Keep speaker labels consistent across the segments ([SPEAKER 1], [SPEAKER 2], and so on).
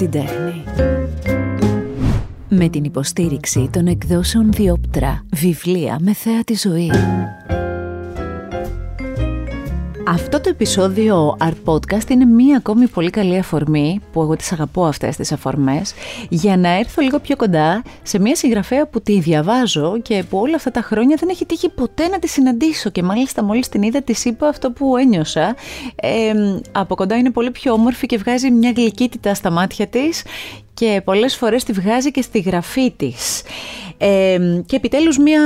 [SPEAKER 1] την τέχνη. Με την υποστήριξη των εκδόσεων Διόπτρα, βιβλία με θέα τη ζωή. Αυτό το επεισόδιο Art Podcast είναι μία ακόμη πολύ καλή αφορμή, που εγώ τις αγαπώ αυτές τις αφορμές, για να έρθω λίγο πιο κοντά σε μία συγγραφέα που τη διαβάζω και που όλα αυτά τα χρόνια δεν έχει τύχει ποτέ να τη συναντήσω και μάλιστα μόλις την είδα της είπα αυτό που ένιωσα. Ε, από κοντά είναι πολύ πιο όμορφη και βγάζει μια γλυκύτητα στα μάτια της και πολλές φορές τη βγάζει και στη γραφή της. Ε, και επιτέλους μια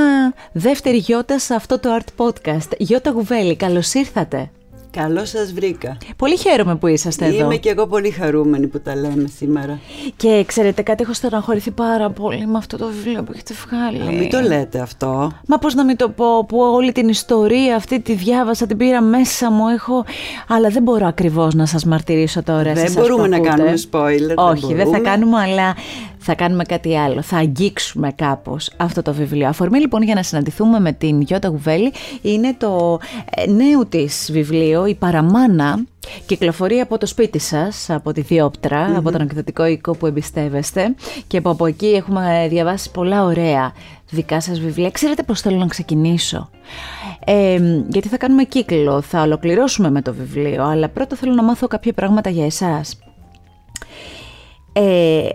[SPEAKER 1] δεύτερη γιώτα σε αυτό το Art Podcast. Γιώτα Γουβέλη, καλώς ήρθατε.
[SPEAKER 2] Καλώς σας βρήκα.
[SPEAKER 1] Πολύ χαίρομαι που είσαστε εδώ.
[SPEAKER 2] Είμαι και εγώ πολύ χαρούμενη που τα λέμε σήμερα.
[SPEAKER 1] Και ξέρετε κάτι, έχω στεναχωρηθεί πάρα πολύ με αυτό το βιβλίο που έχετε βγάλει.
[SPEAKER 2] Α, μην το λέτε αυτό.
[SPEAKER 1] Μα πώς να μην το πω, που όλη την ιστορία αυτή τη διάβασα, την πήρα μέσα μου, έχω... Αλλά δεν μπορώ ακριβώς να σας μαρτυρήσω τώρα.
[SPEAKER 2] Δεν μπορούμε να κάνουμε spoiler.
[SPEAKER 1] Όχι,
[SPEAKER 2] δεν,
[SPEAKER 1] δεν θα κάνουμε, αλλά θα κάνουμε κάτι άλλο. Θα αγγίξουμε κάπως αυτό το βιβλίο. Αφορμή λοιπόν για να συναντηθούμε με την Γιώτα Γουβέλη είναι το ε, νέο της βιβλίο, η Παραμάνα, Κυκλοφορεί από το σπίτι σας, από τη διοπτρα από τον εκδοτικό οικό που εμπιστεύεστε και που από εκεί έχουμε διαβάσει πολλά ωραία δικά σας βιβλία. Ξέρετε πώς θέλω να ξεκινήσω; Ε, γιατί θα κάνουμε κύκλο, θα ολοκληρώσουμε με το βιβλίο, αλλά πρώτα θέλω να μάθω κάποια πράγματα για εσάς. Ε,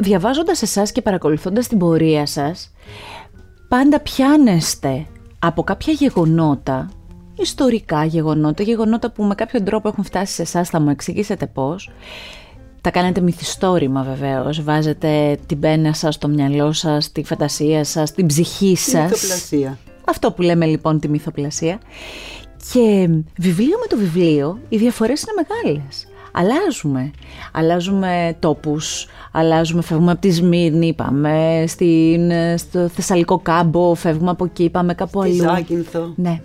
[SPEAKER 1] διαβάζοντας εσάς και παρακολουθώντας την πορεία σας, πάντα πιάνεστε από κάποια γεγονότα, ιστορικά γεγονότα, γεγονότα που με κάποιον τρόπο έχουν φτάσει σε εσάς, θα μου εξηγήσετε πώς, τα κάνετε μυθιστόρημα βεβαίως, βάζετε την πένα σας στο μυαλό σας, τη φαντασία σας, την ψυχή σας.
[SPEAKER 2] Τη μυθοπλασία.
[SPEAKER 1] Αυτό που λέμε λοιπόν τη μυθοπλασία. Και βιβλίο με το βιβλίο, οι διαφορές είναι μεγάλες αλλάζουμε. Αλλάζουμε τόπους, αλλάζουμε, φεύγουμε από τη Σμύρνη, πάμε στην, στο Θεσσαλικό κάμπο, φεύγουμε από εκεί, πάμε κάπου αλλού.
[SPEAKER 2] Στη Ζάκυνθο.
[SPEAKER 1] Ναι.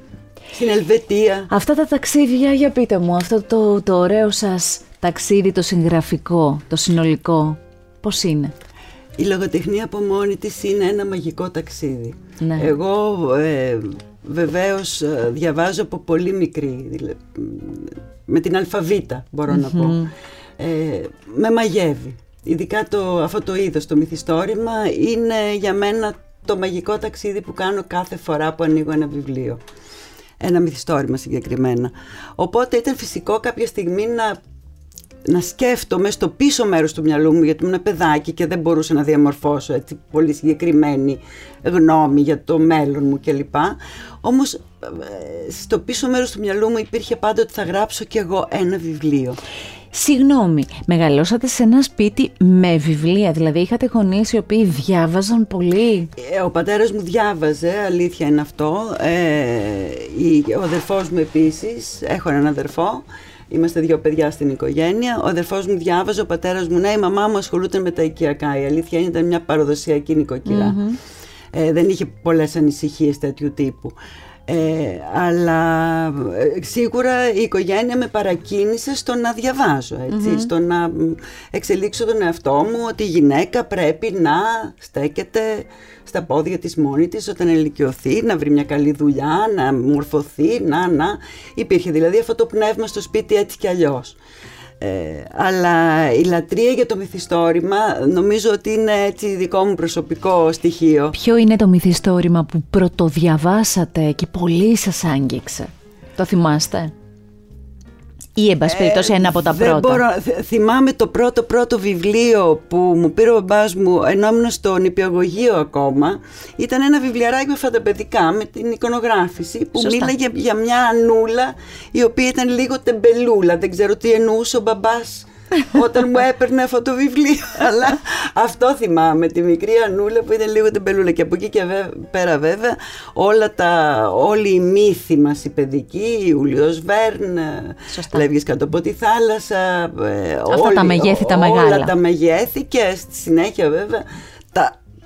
[SPEAKER 2] Στην Ελβετία.
[SPEAKER 1] Αυτά τα ταξίδια, για πείτε μου, αυτό το, το ωραίο σας ταξίδι, το συγγραφικό, το συνολικό, πώς είναι;
[SPEAKER 2] Η λογοτεχνία από μόνη της είναι ένα μαγικό ταξίδι.
[SPEAKER 1] Ναι.
[SPEAKER 2] Εγώ ε, βεβαίως ε, διαβάζω από πολύ μικρή, με την αλφαβήτα να πω. Ε, με μαγεύει. Ειδικά το, αυτό το είδος, το μυθιστόρημα, είναι για μένα το μαγικό ταξίδι που κάνω κάθε φορά που ανοίγω ένα βιβλίο. Ένα μυθιστόρημα συγκεκριμένα. Οπότε ήταν φυσικό κάποια στιγμή να να σκέφτομαι στο πίσω μέρος του μυαλού μου γιατί ήμουν παιδάκι και δεν μπορούσα να διαμορφώσω έτσι πολύ συγκεκριμένη γνώμη για το μέλλον μου κλπ. Όμως ε, στο πίσω μέρος του μυαλού μου υπήρχε πάντα ότι θα γράψω κι εγώ ένα βιβλίο.
[SPEAKER 1] Συγγνώμη, μεγαλώσατε σε ένα σπίτι με βιβλία, δηλαδή είχατε γονείς οι οποίοι διάβαζαν πολύ;
[SPEAKER 2] Ε, ο πατέρας μου διάβαζε, αλήθεια είναι αυτό. Ε, ο αδερφός μου επίσης, έχω έναν αδερφό. Είμαστε δύο παιδιά στην οικογένεια. Ο αδερφός μου διάβαζε, ο πατέρας μου, ναι, η μαμά μου ασχολούταν με τα οικιακά. Η αλήθεια είναι ήταν μια παραδοσιακή Ε, δεν είχε πολλές ανησυχίες τέτοιου τύπου. Ε, αλλά ε, σίγουρα η οικογένεια με παρακίνησε στο να διαβάζω, στο να εξελίξω τον εαυτό μου ότι η γυναίκα πρέπει να στέκεται στα πόδια της μόνη της όταν ελικιωθεί, να βρει μια καλή δουλειά, να μορφωθεί, να, να. Υπήρχε δηλαδή αυτό το πνεύμα στο σπίτι έτσι κι αλλιώς. Ε, αλλά η λατρεία για το μυθιστόρημα νομίζω ότι είναι έτσι δικό μου προσωπικό στοιχείο.
[SPEAKER 1] Ποιο είναι το μυθιστόρημα που πρωτοδιαβάσατε και πολύ σας άγγιξε; Το θυμάστε; Ή εν πάση περιπτώσει ένα από τα
[SPEAKER 2] δεν
[SPEAKER 1] πρώτα.
[SPEAKER 2] Μπορώ, θυμάμαι το πρώτο πρώτο βιβλίο που μου πήρε ο μπαμπάς μου ενώ ήμουν στο νηπιαγωγείο ακόμα. Ήταν ένα βιβλιαράκι με φανταπαιδικά με την εικονογράφηση που
[SPEAKER 1] Σωστά.
[SPEAKER 2] μίλαγε για μια ανούλα η οποία ήταν λίγο τεμπελούλα. Δεν ξέρω τι εννοούσε ο μπαμπάς όταν μου έπαιρνε αυτό το βιβλίο. Αλλά αυτό θυμάμαι, τη μικρή Ανούλα που ήταν λίγο τεμπελούλα. Και από εκεί και πέρα βέβαια όλα τα, όλοι οι μύθοι μας οι παιδικοί, Ιούλιος Βέρν, Λεύγης κάτω από τη θάλασσα.
[SPEAKER 1] Ε, Αυτά τα μεγέθη τα μεγάλα.
[SPEAKER 2] Όλα τα μεγέθη και στη συνέχεια βέβαια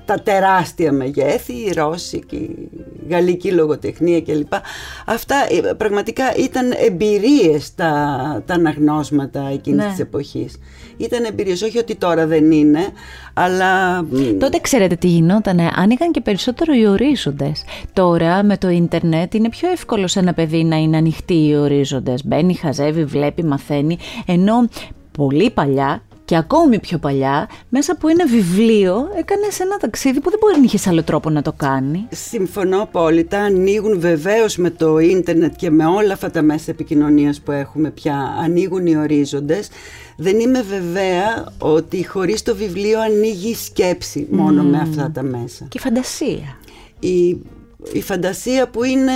[SPEAKER 2] τα, τα τεράστια μεγέθη, η ρώσικη, η γαλλική λογοτεχνία κλπ. Αυτά ε, πραγματικά ήταν εμπειρίες τα, τα αναγνώσματα εκείνης ναι. της εποχής. Ήταν εμπειρίες, όχι ότι τώρα δεν είναι, αλλά...
[SPEAKER 1] Τότε ξέρετε τι γινότανε, άνοιγαν και περισσότερο οι ορίζοντες. Τώρα με το ίντερνετ είναι πιο εύκολο σε ένα παιδί να είναι ανοιχτοί οι ορίζοντες. Μπαίνει, χαζεύει, βλέπει, μαθαίνει, ενώ πολύ παλιά και ακόμη πιο παλιά, μέσα από ένα βιβλίο έκανες ένα ταξίδι που δεν μπορεί να είχες άλλο τρόπο να το κάνει.
[SPEAKER 2] Συμφωνώ απόλυτα. Ανοίγουν βεβαίως με το ίντερνετ και με όλα αυτά τα μέσα επικοινωνίας που έχουμε πια, ανοίγουν οι ορίζοντες. Δεν είμαι βεβαία ότι χωρίς το βιβλίο ανοίγει η σκέψη μόνο με αυτά τα μέσα.
[SPEAKER 1] Και η φαντασία.
[SPEAKER 2] Η, η φαντασία που είναι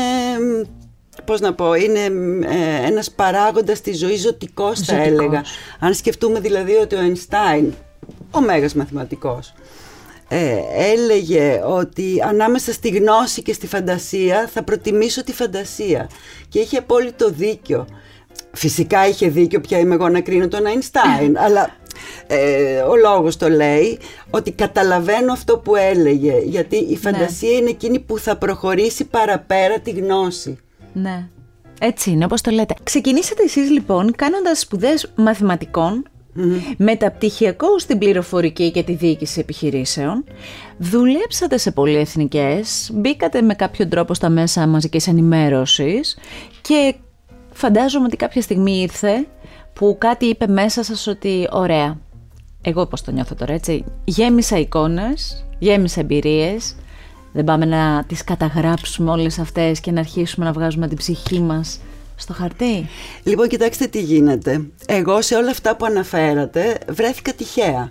[SPEAKER 2] πώς να πω, είναι ε, ένας παράγοντας της ζωής ζωτικός, θα έλεγα. Αν σκεφτούμε δηλαδή ότι ο Einstein, ο μέγας μαθηματικός, ε, έλεγε ότι ανάμεσα στη γνώση και στη φαντασία θα προτιμήσω τη φαντασία και είχε απόλυτο δίκιο. Φυσικά είχε δίκιο πια είμαι εγώ να κρίνω τον Einstein, αλλά ε, ο λόγος το λέει ότι καταλαβαίνω αυτό που έλεγε γιατί η ναι. φαντασία είναι εκείνη που θα προχωρήσει παραπέρα τη γνώση.
[SPEAKER 1] Ναι. Έτσι είναι, όπως το λέτε. Ξεκινήσατε εσείς λοιπόν κάνοντας σπουδές μαθηματικών Μεταπτυχιακό στην πληροφορική και τη διοίκηση επιχειρήσεων. Δουλέψατε σε πολυεθνικές, μπήκατε με κάποιο τρόπο στα μέσα μαζικής ενημέρωσης και φαντάζομαι ότι κάποια στιγμή ήρθε που κάτι είπε μέσα σας ότι ωραία, εγώ πώς το νιώθω τώρα έτσι, γέμισα εικόνες, γέμισα εμπειρίες, δεν πάμε να τις καταγράψουμε όλες αυτές και να αρχίσουμε να βγάζουμε την ψυχή μας στο χαρτί;
[SPEAKER 2] Λοιπόν, κοιτάξτε τι γίνεται. Εγώ σε όλα αυτά που αναφέρατε βρέθηκα τυχαία.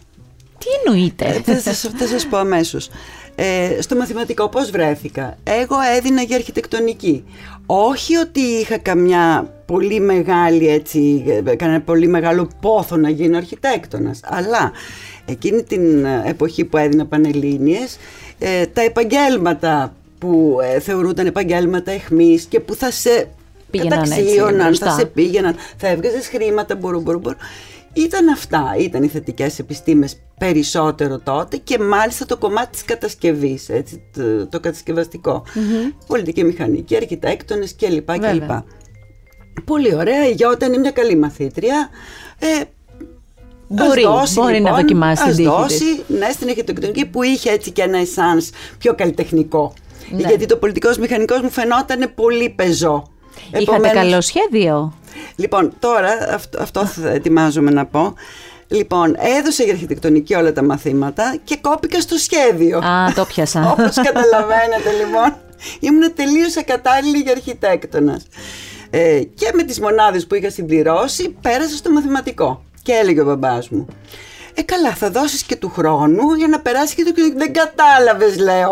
[SPEAKER 1] Τι εννοείτε;
[SPEAKER 2] Ε, θα, σας, θα σας πω αμέσως. Ε, στο μαθηματικό πώς βρέθηκα. Εγώ έδινα για αρχιτεκτονική. Όχι ότι είχα καμιά πολύ μεγάλη έτσι, κανένα πολύ μεγάλο πόθο να γίνω αρχιτέκτονας, αλλά εκείνη την εποχή που έδινα Πανελλήνιες ε, τα επαγγέλματα που ε, θεωρούνταν επαγγέλματα εχμής και που θα σε καταξίωναν, θα σε πήγαιναν, θα έβγαζες χρήματα, μπορού, μπορού, μπορού. Ήταν αυτά, ήταν οι θετικές επιστήμες περισσότερο τότε και μάλιστα το κομμάτι της κατασκευής, έτσι, το, το κατασκευαστικό. Mm-hmm. Πολιτική μηχανική, αρχιτέκτονες κλπ. κλπ. Πολύ ωραία, η Γιώτα είναι μια καλή μαθήτρια. Ε,
[SPEAKER 1] Μπορεί, δώσει, μπορεί λοιπόν, να δοκιμάσει
[SPEAKER 2] την δώσει, ναι, στην αρχιτεκτονική που είχε έτσι και ένα εσάν πιο καλλιτεχνικό. Ναι. Γιατί το πολιτικός μηχανικός μου φαινόταν πολύ πεζό.
[SPEAKER 1] Είχατε καλό σχέδιο;
[SPEAKER 2] Λοιπόν, τώρα αυτό, αυτό θα ετοιμάζομαι να πω. Λοιπόν, έδωσε για αρχιτεκτονική όλα τα μαθήματα και κόπηκα στο σχέδιο.
[SPEAKER 1] Α, το πιάσα.
[SPEAKER 2] Όπως καταλαβαίνετε λοιπόν, ήμουν τελείως ακατάλληλη για αρχιτέκτονας. Ε, και με τις μονάδες που είχα συμπληρώσει πέρασα στο μαθηματικό. Και έλεγε ο μπαμπάς μου, ε καλά θα δώσεις και του χρόνου για να περάσει και το Δεν κατάλαβες λέω.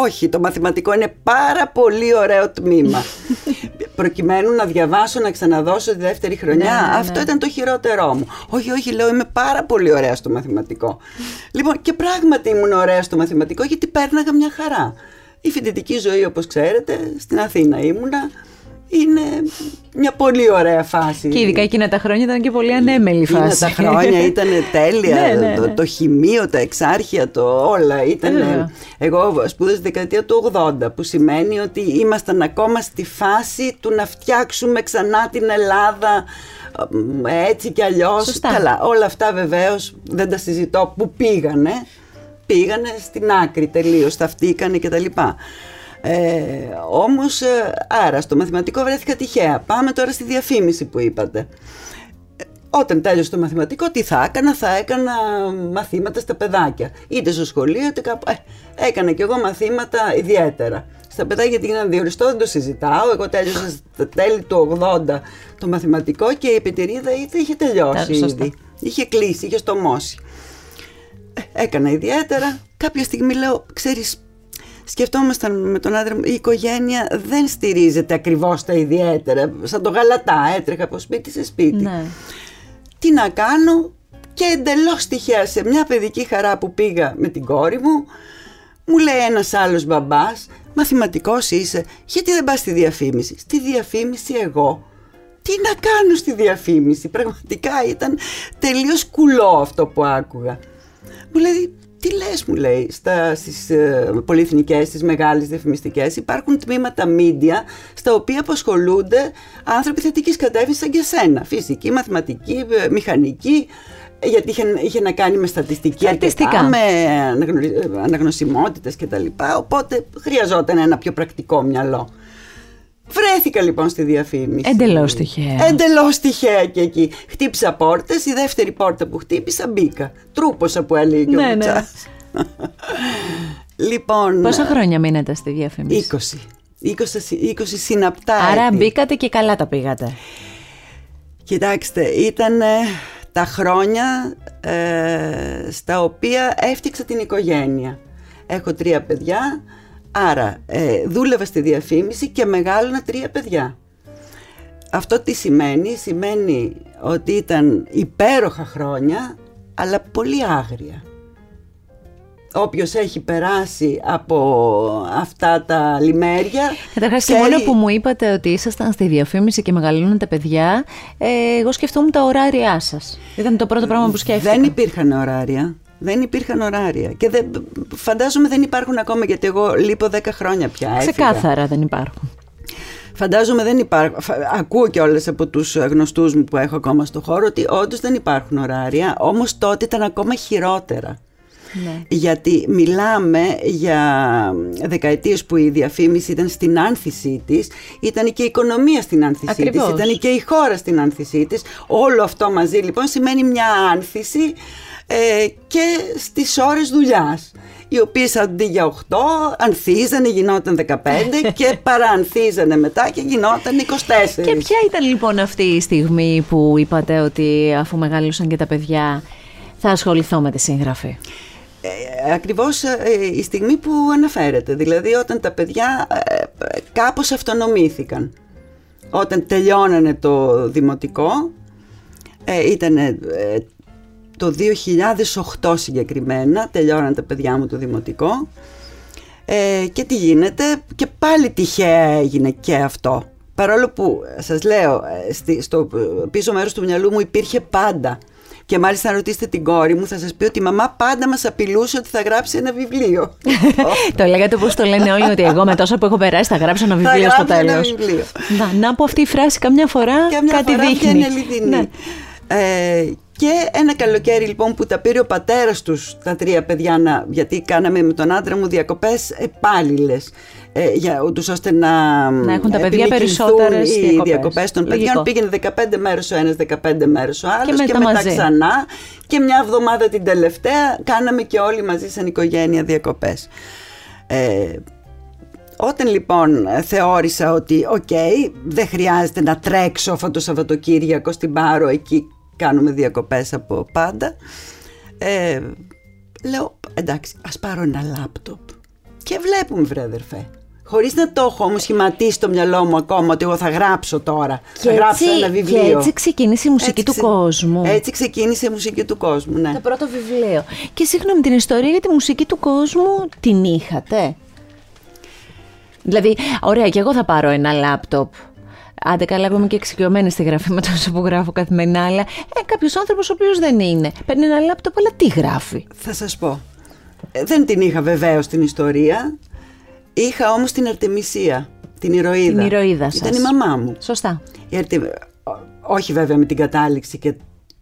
[SPEAKER 2] Όχι, το μαθηματικό είναι πάρα πολύ ωραίο τμήμα. Προκειμένου να διαβάσω, να ξαναδώσω τη δεύτερη χρονιά. Ναι, ναι, Αυτό ναι. ήταν το χειρότερό μου. Όχι, όχι, λέω είμαι πάρα πολύ ωραία στο μαθηματικό. λοιπόν, και πράγματι ήμουν ωραία στο μαθηματικό γιατί πέρναγα μια χαρά. Η φοιτητική ζωή, όπως ξέρετε, στην Αθήνα ήμουνα είναι μια πολύ ωραία φάση.
[SPEAKER 1] Και ειδικά εκείνα τα χρόνια ήταν και πολύ ανέμελη φάση.
[SPEAKER 2] Εκείνα τα χρόνια ήταν τέλεια. ναι, ναι, Το, ναι. το, χημείο, τα εξάρχεια, το όλα. Ήταν, εγώ σπούδασα δεκαετία του 80, που σημαίνει ότι ήμασταν ακόμα στη φάση του να φτιάξουμε ξανά την Ελλάδα έτσι κι αλλιώς. Καλά, όλα αυτά βεβαίως δεν τα συζητώ που πήγανε. Πήγανε στην άκρη τελείως, θαυτήκανε κτλ. Ε, όμως, ε, άρα στο μαθηματικό βρέθηκα τυχαία. Πάμε τώρα στη διαφήμιση που είπατε. Ε, όταν τέλειωσε το μαθηματικό, τι θα έκανα, θα έκανα μαθήματα στα παιδάκια. Είτε στο σχολείο, είτε κάπου. Ε, έκανα κι εγώ μαθήματα ιδιαίτερα. Στα παιδάκια γιατί γίνανε διοριστό, δεν το συζητάω. Εγώ τέλειωσα στα τέλη του 80 το μαθηματικό και η επιτηρίδα είχε τελειώσει ήδη. Είχε κλείσει, είχε στομώσει. Ε, έκανα ιδιαίτερα. Κάποια στιγμή λέω, ξέρεις σκεφτόμασταν με τον άντρα μου, η οικογένεια δεν στηρίζεται ακριβώς τα ιδιαίτερα. Σαν το γαλατά, έτρεχα από σπίτι σε σπίτι. Ναι. Τι να κάνω και εντελώς τυχαία σε μια παιδική χαρά που πήγα με την κόρη μου, μου λέει ένας άλλος μπαμπάς, μαθηματικός είσαι, γιατί δεν πας στη διαφήμιση; Στη διαφήμιση εγώ. Τι να κάνω στη διαφήμιση. Πραγματικά ήταν τελείως κουλό αυτό που άκουγα. Μου λέει, τι λες μου λέει στα, στις ε, πολυεθνικές, στις μεγάλες διαφημιστικές υπάρχουν τμήματα media στα οποία απασχολούνται άνθρωποι θετικής κατεύθυνσης σαν και σένα φυσική, μαθηματική, ε, μηχανική γιατί είχε, είχε να κάνει με στατιστική αρκετά, με αναγνωσιμότητες και τα λοιπά οπότε χρειαζόταν ένα πιο πρακτικό μυαλό Βρέθηκα λοιπόν στη διαφήμιση.
[SPEAKER 1] Εντελώς τυχαία.
[SPEAKER 2] Εντελώς τυχαία και εκεί. Χτύπησα πόρτες. Η δεύτερη πόρτα που χτύπησα μπήκα. Τρούποσα που έλεγε και ο
[SPEAKER 1] Ναι, ναι.
[SPEAKER 2] Μουτσάς. λοιπόν.
[SPEAKER 1] Πόσα χρόνια μείνατε στη διαφήμιση;
[SPEAKER 2] 20. 20, συ- 20 συναπτά.
[SPEAKER 1] Άρα
[SPEAKER 2] έτη.
[SPEAKER 1] μπήκατε και καλά τα πήγατε.
[SPEAKER 2] Κοιτάξτε, ήταν ε, τα χρόνια ε, στα οποία έφτιαξα την οικογένεια. Έχω τρία παιδιά, άρα ε, δούλευα στη διαφήμιση και μεγάλωνα τρία παιδιά. Αυτό τι σημαίνει, σημαίνει ότι ήταν υπέροχα χρόνια, αλλά πολύ άγρια. Όποιος έχει περάσει από αυτά τα λιμέρια...
[SPEAKER 1] Καταρχάς, τη
[SPEAKER 2] ξέρει-
[SPEAKER 1] μόνο που μου είπατε ότι ήσασταν στη διαφήμιση και μεγαλώνουν τα παιδιά, ε, εγώ σκεφτόμουν τα ωράριά σας. Ήταν το πρώτο πράγμα που σκέφτηκα.
[SPEAKER 2] Δεν υπήρχαν ωράρια. Δεν υπήρχαν ωράρια. Και δεν, φαντάζομαι δεν υπάρχουν ακόμα γιατί εγώ λείπω 10 χρόνια πια. έφυγα.
[SPEAKER 1] Ξεκάθαρα δεν υπάρχουν.
[SPEAKER 2] Φαντάζομαι δεν υπάρχουν. Ακούω κιόλας από τους γνωστούς μου που έχω ακόμα στο χώρο ότι όντως δεν υπάρχουν ωράρια. Όμως τότε ήταν ακόμα χειρότερα.
[SPEAKER 1] Ναι.
[SPEAKER 2] Γιατί μιλάμε για δεκαετίες που η διαφήμιση ήταν στην άνθησή της, ήταν και η οικονομία στην άνθησή
[SPEAKER 1] Ακριβώς.
[SPEAKER 2] της, ήταν και η χώρα στην άνθησή της. Όλο αυτό μαζί λοιπόν σημαίνει μια άνθηση ε, και στις ώρες δουλειάς οι οποίες αντί για 8 ανθίζανε, γινόταν 15 και παραανθίζανε μετά και γινόταν 24.
[SPEAKER 1] Και ποια ήταν λοιπόν αυτή η στιγμή που είπατε ότι αφού μεγάλωσαν και τα παιδιά θα ασχοληθώ με τη συγγραφή;
[SPEAKER 2] Ε, ακριβώς ε, η στιγμή που αναφέρεται, δηλαδή όταν τα παιδιά ε, ε, κάπως αυτονομήθηκαν. Όταν τελειώνανε το δημοτικό, ε, ήταν ε, το 2008 συγκεκριμένα, τελειώνανε τα παιδιά μου το δημοτικό ε, και τι γίνεται και πάλι τυχαία έγινε και αυτό. Παρόλο που σας λέω, ε, στη- στο πίσω μέρος του μυαλού μου υπήρχε πάντα. Και μάλιστα αν ρωτήσετε την κόρη μου θα σας πει ότι η μαμά πάντα μας απειλούσε ότι θα γράψει ένα βιβλίο.
[SPEAKER 1] το λέγατε όπως το λένε όλοι ότι εγώ με τόσα που έχω περάσει θα γράψω ένα
[SPEAKER 2] Θα
[SPEAKER 1] βιβλίο στο
[SPEAKER 2] γράψει ένα
[SPEAKER 1] τέλος.
[SPEAKER 2] βιβλίο.
[SPEAKER 1] Να, να πω αυτή η φράση καμιά φορά
[SPEAKER 2] και μια
[SPEAKER 1] κάτι
[SPEAKER 2] φορά
[SPEAKER 1] δείχνει.
[SPEAKER 2] βγαίνει αληθινή.
[SPEAKER 1] Ναι.
[SPEAKER 2] Ε, και ένα καλοκαίρι λοιπόν που τα πήρε ο πατέρας τους τα τρία παιδιά να, γιατί κάναμε με τον άντρα μου διακοπές επάλληλες ε, για ούτως ώστε να,
[SPEAKER 1] Να έχουν τα παιδιά
[SPEAKER 2] επιμηκυνθούν
[SPEAKER 1] περισσότερες
[SPEAKER 2] οι
[SPEAKER 1] διακοπές.
[SPEAKER 2] διακοπές των
[SPEAKER 1] Λογικό.
[SPEAKER 2] παιδιών πήγαινε 15 μέρες ο ένας 15 μέρες ο άλλος
[SPEAKER 1] μετά
[SPEAKER 2] μετά
[SPEAKER 1] μαζί.
[SPEAKER 2] ξανά και μια εβδομάδα την τελευταία κάναμε και όλοι μαζί σαν οικογένεια διακοπές ε, όταν λοιπόν θεώρησα ότι οκέι, δεν χρειάζεται να τρέξω αυτό το Σαββατοκύριακο στην Πάρο, εκεί κάνουμε διακοπές από πάντα, ε, λέω εντάξει ας πάρω ένα λάπτοπ και βλέπουμε βρε αδερφέ. Χωρίς να το έχω όμως σχηματίσει στο μυαλό μου ακόμα ότι εγώ θα γράψω τώρα,
[SPEAKER 1] Και
[SPEAKER 2] θα γράψω
[SPEAKER 1] έτσι-
[SPEAKER 2] ένα βιβλίο.
[SPEAKER 1] και έτσι ξεκίνησε η μουσική
[SPEAKER 2] Έτσι
[SPEAKER 1] του
[SPEAKER 2] ξε-
[SPEAKER 1] κόσμου.
[SPEAKER 2] Έτσι ξεκίνησε η μουσική του κόσμου, ναι.
[SPEAKER 1] Το πρώτο βιβλίο. Και συγγνώμη, την ιστορία για τη μουσική του κόσμου την είχατε; Δηλαδή, ωραία, και εγώ θα πάρω ένα λάπτοπ. Άντε καλά, εγώ είμαι και εξοικειωμένη στη γραφή με τόσο που γράφω καθημερινά, αλλά ε, κάποιος άνθρωπος ο οποίος δεν είναι. Παίρνει ένα λάπτοπ, αλλά τι γράφει;
[SPEAKER 2] Θα σας πω. Ε, δεν την είχα βεβαίως την ιστορία. Είχα όμως την Αρτεμισία, την ηρωίδα.
[SPEAKER 1] Την ηρωίδα σας.
[SPEAKER 2] Ήταν η μαμά μου.
[SPEAKER 1] Σωστά.
[SPEAKER 2] Η Αρτε... Ό- Όχι βέβαια με την κατάληξη και,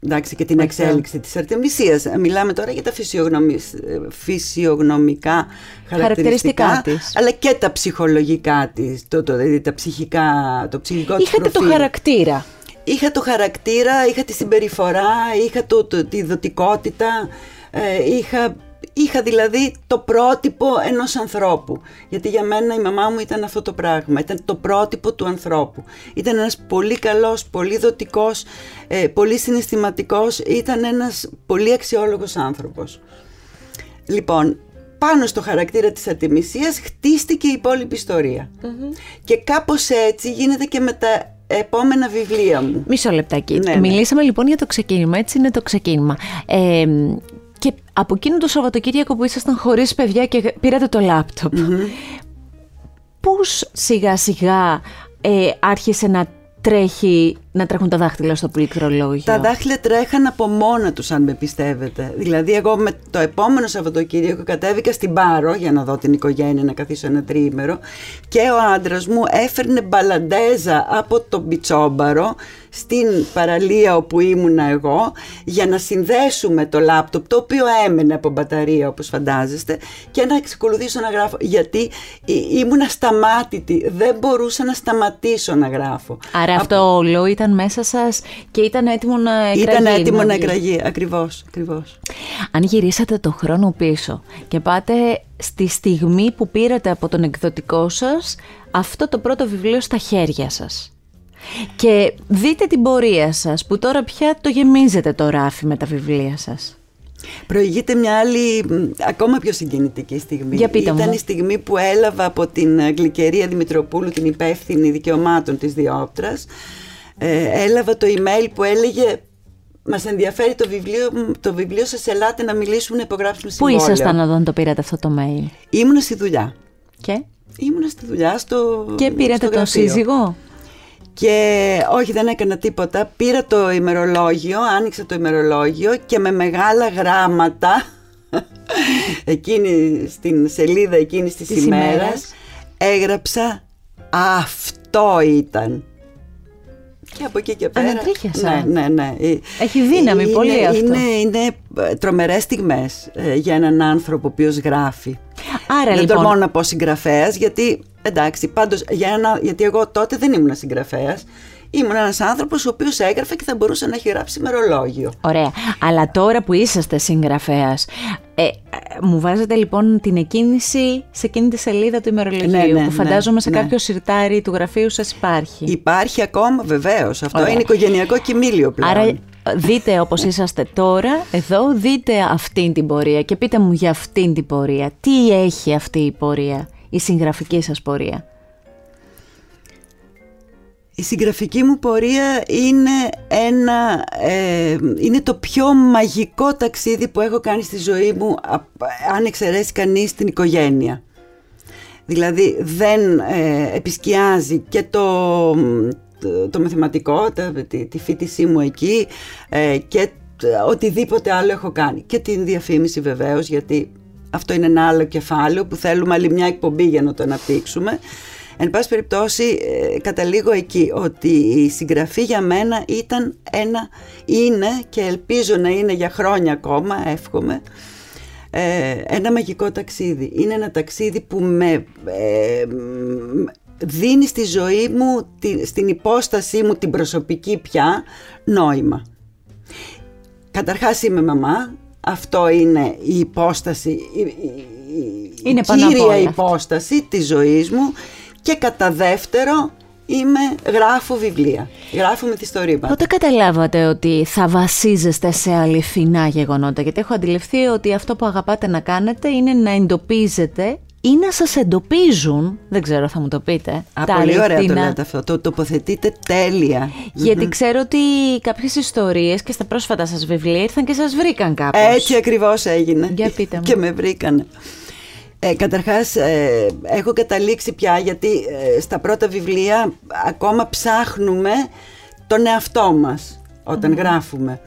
[SPEAKER 2] εντάξει, και την
[SPEAKER 1] Όχι,
[SPEAKER 2] εξέλιξη της Αρτεμισίας. Μιλάμε τώρα για τα φυσιογνωμι- ε, φυσιογνωμικά χαρακτηριστικά,
[SPEAKER 1] Χαρακτηριστικά της.
[SPEAKER 2] αλλά και τα ψυχολογικά της, το, το, δηλαδή τα ψυχικά, το ψυχικό της
[SPEAKER 1] Είχατε το
[SPEAKER 2] προφίλ.
[SPEAKER 1] χαρακτήρα.
[SPEAKER 2] Είχα το χαρακτήρα, είχα τη συμπεριφορά, είχα το, το- τη δοτικότητα, ε, είχα, είχα δηλαδή το πρότυπο ενός ανθρώπου. Γιατί για μένα η μαμά μου ήταν αυτό το πράγμα, ήταν το πρότυπο του ανθρώπου. Ήταν ένας πολύ καλός, πολύ δοτικός, ε, πολύ συναισθηματικός, ήταν ένας πολύ αξιόλογος άνθρωπος. Λοιπόν, πάνω στο χαρακτήρα της ατιμησίας χτίστηκε η υπόλοιπη ιστορία. Και κάπως έτσι γίνεται και με τα επόμενα βιβλία μου.
[SPEAKER 1] Μισό λεπτάκι.
[SPEAKER 2] Ναι, ναι.
[SPEAKER 1] Μιλήσαμε λοιπόν για το ξεκίνημα. Έτσι είναι το ξεκίνημα. Ε, και από εκείνο το Σαββατοκύριακο που ήσασταν χωρίς παιδιά και πήρατε το λάπτοπ, πώς σιγά σιγά ε, άρχισε να τρέχει να τρέχουν τα δάχτυλα στο πληκτρολόγιο.
[SPEAKER 2] Τα δάχτυλα τρέχαν από μόνα τους αν με πιστεύετε. Δηλαδή εγώ με το επόμενο Σαββατοκύριακο κατέβηκα στην Πάρο για να δω την οικογένεια να καθίσω ένα τρίμερο και ο άντρας μου έφερνε μπαλαντέζα από τον Πιτσόμπαρο στην παραλία όπου ήμουνα εγώ για να συνδέσουμε το λάπτοπ το οποίο έμενε από μπαταρία όπως φαντάζεστε και να εξακολουθήσω να γράφω γιατί ήμουνα σταμάτητη δεν μπορούσα να σταματήσω να γράφω
[SPEAKER 1] Άρα αυτό όλο ήταν μέσα σας και ήταν έτοιμο να εκραγεί
[SPEAKER 2] Ήταν έτοιμο να εκραγεί, ακριβώς, ακριβώς
[SPEAKER 1] Αν γυρίσατε το χρόνο πίσω και πάτε στη στιγμή που πήρατε από τον εκδοτικό σας αυτό το πρώτο βιβλίο στα χέρια σας και δείτε την πορεία σας που τώρα πια το γεμίζετε το ράφι με τα βιβλία σας.
[SPEAKER 2] Προηγείται μια άλλη, ακόμα πιο συγκινητική στιγμή.
[SPEAKER 1] Για πείτε
[SPEAKER 2] Ήταν
[SPEAKER 1] μου.
[SPEAKER 2] η στιγμή που έλαβα από την Γλυκερία Δημητροπούλου, την υπεύθυνη δικαιωμάτων της Διόπτρας, ε, έλαβα το email που έλεγε Μας ενδιαφέρει το βιβλίο, το βιβλίο σας. Ελάτε να μιλήσουμε, να υπογράψουμε
[SPEAKER 1] Πού
[SPEAKER 2] συμβόλαιο.
[SPEAKER 1] ήσασταν όταν το πήρατε αυτό το mail,
[SPEAKER 2] Ήμουνα στη δουλειά.
[SPEAKER 1] Και,
[SPEAKER 2] Ήμουνα στη δουλειά στο.
[SPEAKER 1] και πήρατε
[SPEAKER 2] στο
[SPEAKER 1] τον
[SPEAKER 2] γραφείο.
[SPEAKER 1] σύζυγο;
[SPEAKER 2] Και όχι δεν έκανα τίποτα, πήρα το ημερολόγιο, άνοιξα το ημερολόγιο και με μεγάλα γράμματα εκείνη στην σελίδα εκείνης της,
[SPEAKER 1] Της
[SPEAKER 2] ημέρας,
[SPEAKER 1] ημέρας.
[SPEAKER 2] έγραψα αυτό ήταν. Και από εκεί και πέρα.
[SPEAKER 1] Ανατρίχιασα.
[SPEAKER 2] Ναι, ναι, ναι.
[SPEAKER 1] Έχει δύναμη
[SPEAKER 2] είναι,
[SPEAKER 1] πολύ αυτό.
[SPEAKER 2] Είναι, είναι ε, τρομερές στιγμές ε, για έναν άνθρωπο ο οποίος γράφει.
[SPEAKER 1] Άρα
[SPEAKER 2] δεν
[SPEAKER 1] λοιπόν,
[SPEAKER 2] τολμώ να πω συγγραφέας, γιατί εντάξει, πάντως, για ένα, γιατί εγώ τότε δεν ήμουν συγγραφέας. Ήμουν ένας άνθρωπος ο οποίος έγραφε και θα μπορούσε να έχει γράψει ημερολόγιο.
[SPEAKER 1] Ωραία. Αλλά τώρα που είσαστε συγγραφέας, ε, ε, μου βάζετε λοιπόν την εκκίνηση σε εκείνη τη σελίδα του ημερολογίου
[SPEAKER 2] Ναι, ναι,
[SPEAKER 1] που φαντάζομαι
[SPEAKER 2] ναι,
[SPEAKER 1] σε
[SPEAKER 2] ναι.
[SPEAKER 1] κάποιο σιρτάρι του γραφείου σας υπάρχει.
[SPEAKER 2] Υπάρχει ακόμα βεβαίως. Αυτό
[SPEAKER 1] Ωραία.
[SPEAKER 2] είναι οικογενειακό κοιμήλιο πλέον.
[SPEAKER 1] Άρα δείτε όπως είσαστε τώρα, εδώ δείτε αυτήν την πορεία και πείτε μου για αυτήν την πορεία. Τι έχει αυτή η πορεία, η συγγραφική σας πορεία;
[SPEAKER 2] Η συγγραφική μου πορεία είναι, ένα, ε, είναι το πιο μαγικό ταξίδι που έχω κάνει στη ζωή μου α- αν εξαιρέσει κανείς την οικογένεια. Δηλαδή δεν ε, επισκιάζει και το, το, το μαθηματικό, τα- τη, τη φοιτησή μου εκεί ε, και τ- οτιδήποτε άλλο έχω κάνει. Και την διαφήμιση βεβαίως γιατί αυτό είναι ένα άλλο κεφάλαιο που θέλουμε άλλη μια εκπομπή για να το αναπτύξουμε. Εν πάση περιπτώσει ε, καταλήγω εκεί ότι η συγγραφή για μένα ήταν ένα, είναι και ελπίζω να είναι για χρόνια ακόμα, εύχομαι, ε, ένα μαγικό ταξίδι. Είναι ένα ταξίδι που με ε, μ, δίνει στη ζωή μου, τη- στην υπόστασή μου την προσωπική πια νόημα. Καταρχάς είμαι μαμά, αυτό είναι η υπόσταση, η, η- η- η
[SPEAKER 1] Είναι πάνω απ'
[SPEAKER 2] κύρια
[SPEAKER 1] όλα.
[SPEAKER 2] υπόσταση της ζωής μου και κατά δεύτερο είμαι, γράφω βιβλία, γράφω με τη στορήμα.
[SPEAKER 1] Πότε καταλάβατε ότι θα βασίζεστε σε αληθινά γεγονότα, γιατί έχω αντιληφθεί ότι αυτό που αγαπάτε να κάνετε είναι να εντοπίζετε ή να σας εντοπίζουν, δεν ξέρω θα μου το πείτε,
[SPEAKER 2] Α,
[SPEAKER 1] τα
[SPEAKER 2] πολύ ωραία το
[SPEAKER 1] αληθινά.
[SPEAKER 2] λέτε αυτό, το τοποθετείτε τέλεια.
[SPEAKER 1] Γιατί ξέρω ότι κάποιες ιστορίες και στα πρόσφατα σας βιβλία ήρθαν και σας βρήκαν κάπως.
[SPEAKER 2] Έτσι ακριβώς έγινε.
[SPEAKER 1] Για πείτε μου.
[SPEAKER 2] Και με βρήκανε. Ε, καταρχάς ε, έχω καταλήξει πια γιατί ε, στα πρώτα βιβλία ακόμα ψάχνουμε τον εαυτό μας όταν γράφουμε.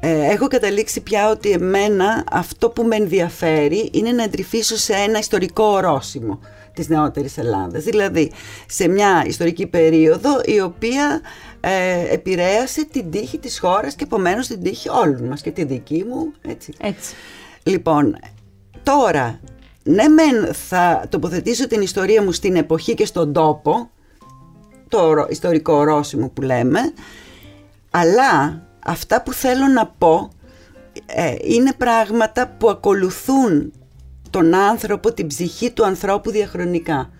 [SPEAKER 2] Ε, έχω καταλήξει πια ότι εμένα αυτό που με ενδιαφέρει είναι να εντρυφήσω σε ένα ιστορικό ορόσημο της νεότερης Ελλάδας. Δηλαδή σε μια ιστορική περίοδο η οποία ε, επηρέασε την τύχη της χώρας και επομένως την τύχη όλων μας και τη δική μου. Έτσι.
[SPEAKER 1] Έτσι.
[SPEAKER 2] Λοιπόν, τώρα, ναι μεν θα τοποθετήσω την ιστορία μου στην εποχή και στον τόπο, το ορό- ιστορικό ορόσημο που λέμε, αλλά αυτά που θέλω να πω ε, είναι πράγματα που ακολουθούν τον άνθρωπο, την ψυχή του ανθρώπου διαχρονικά.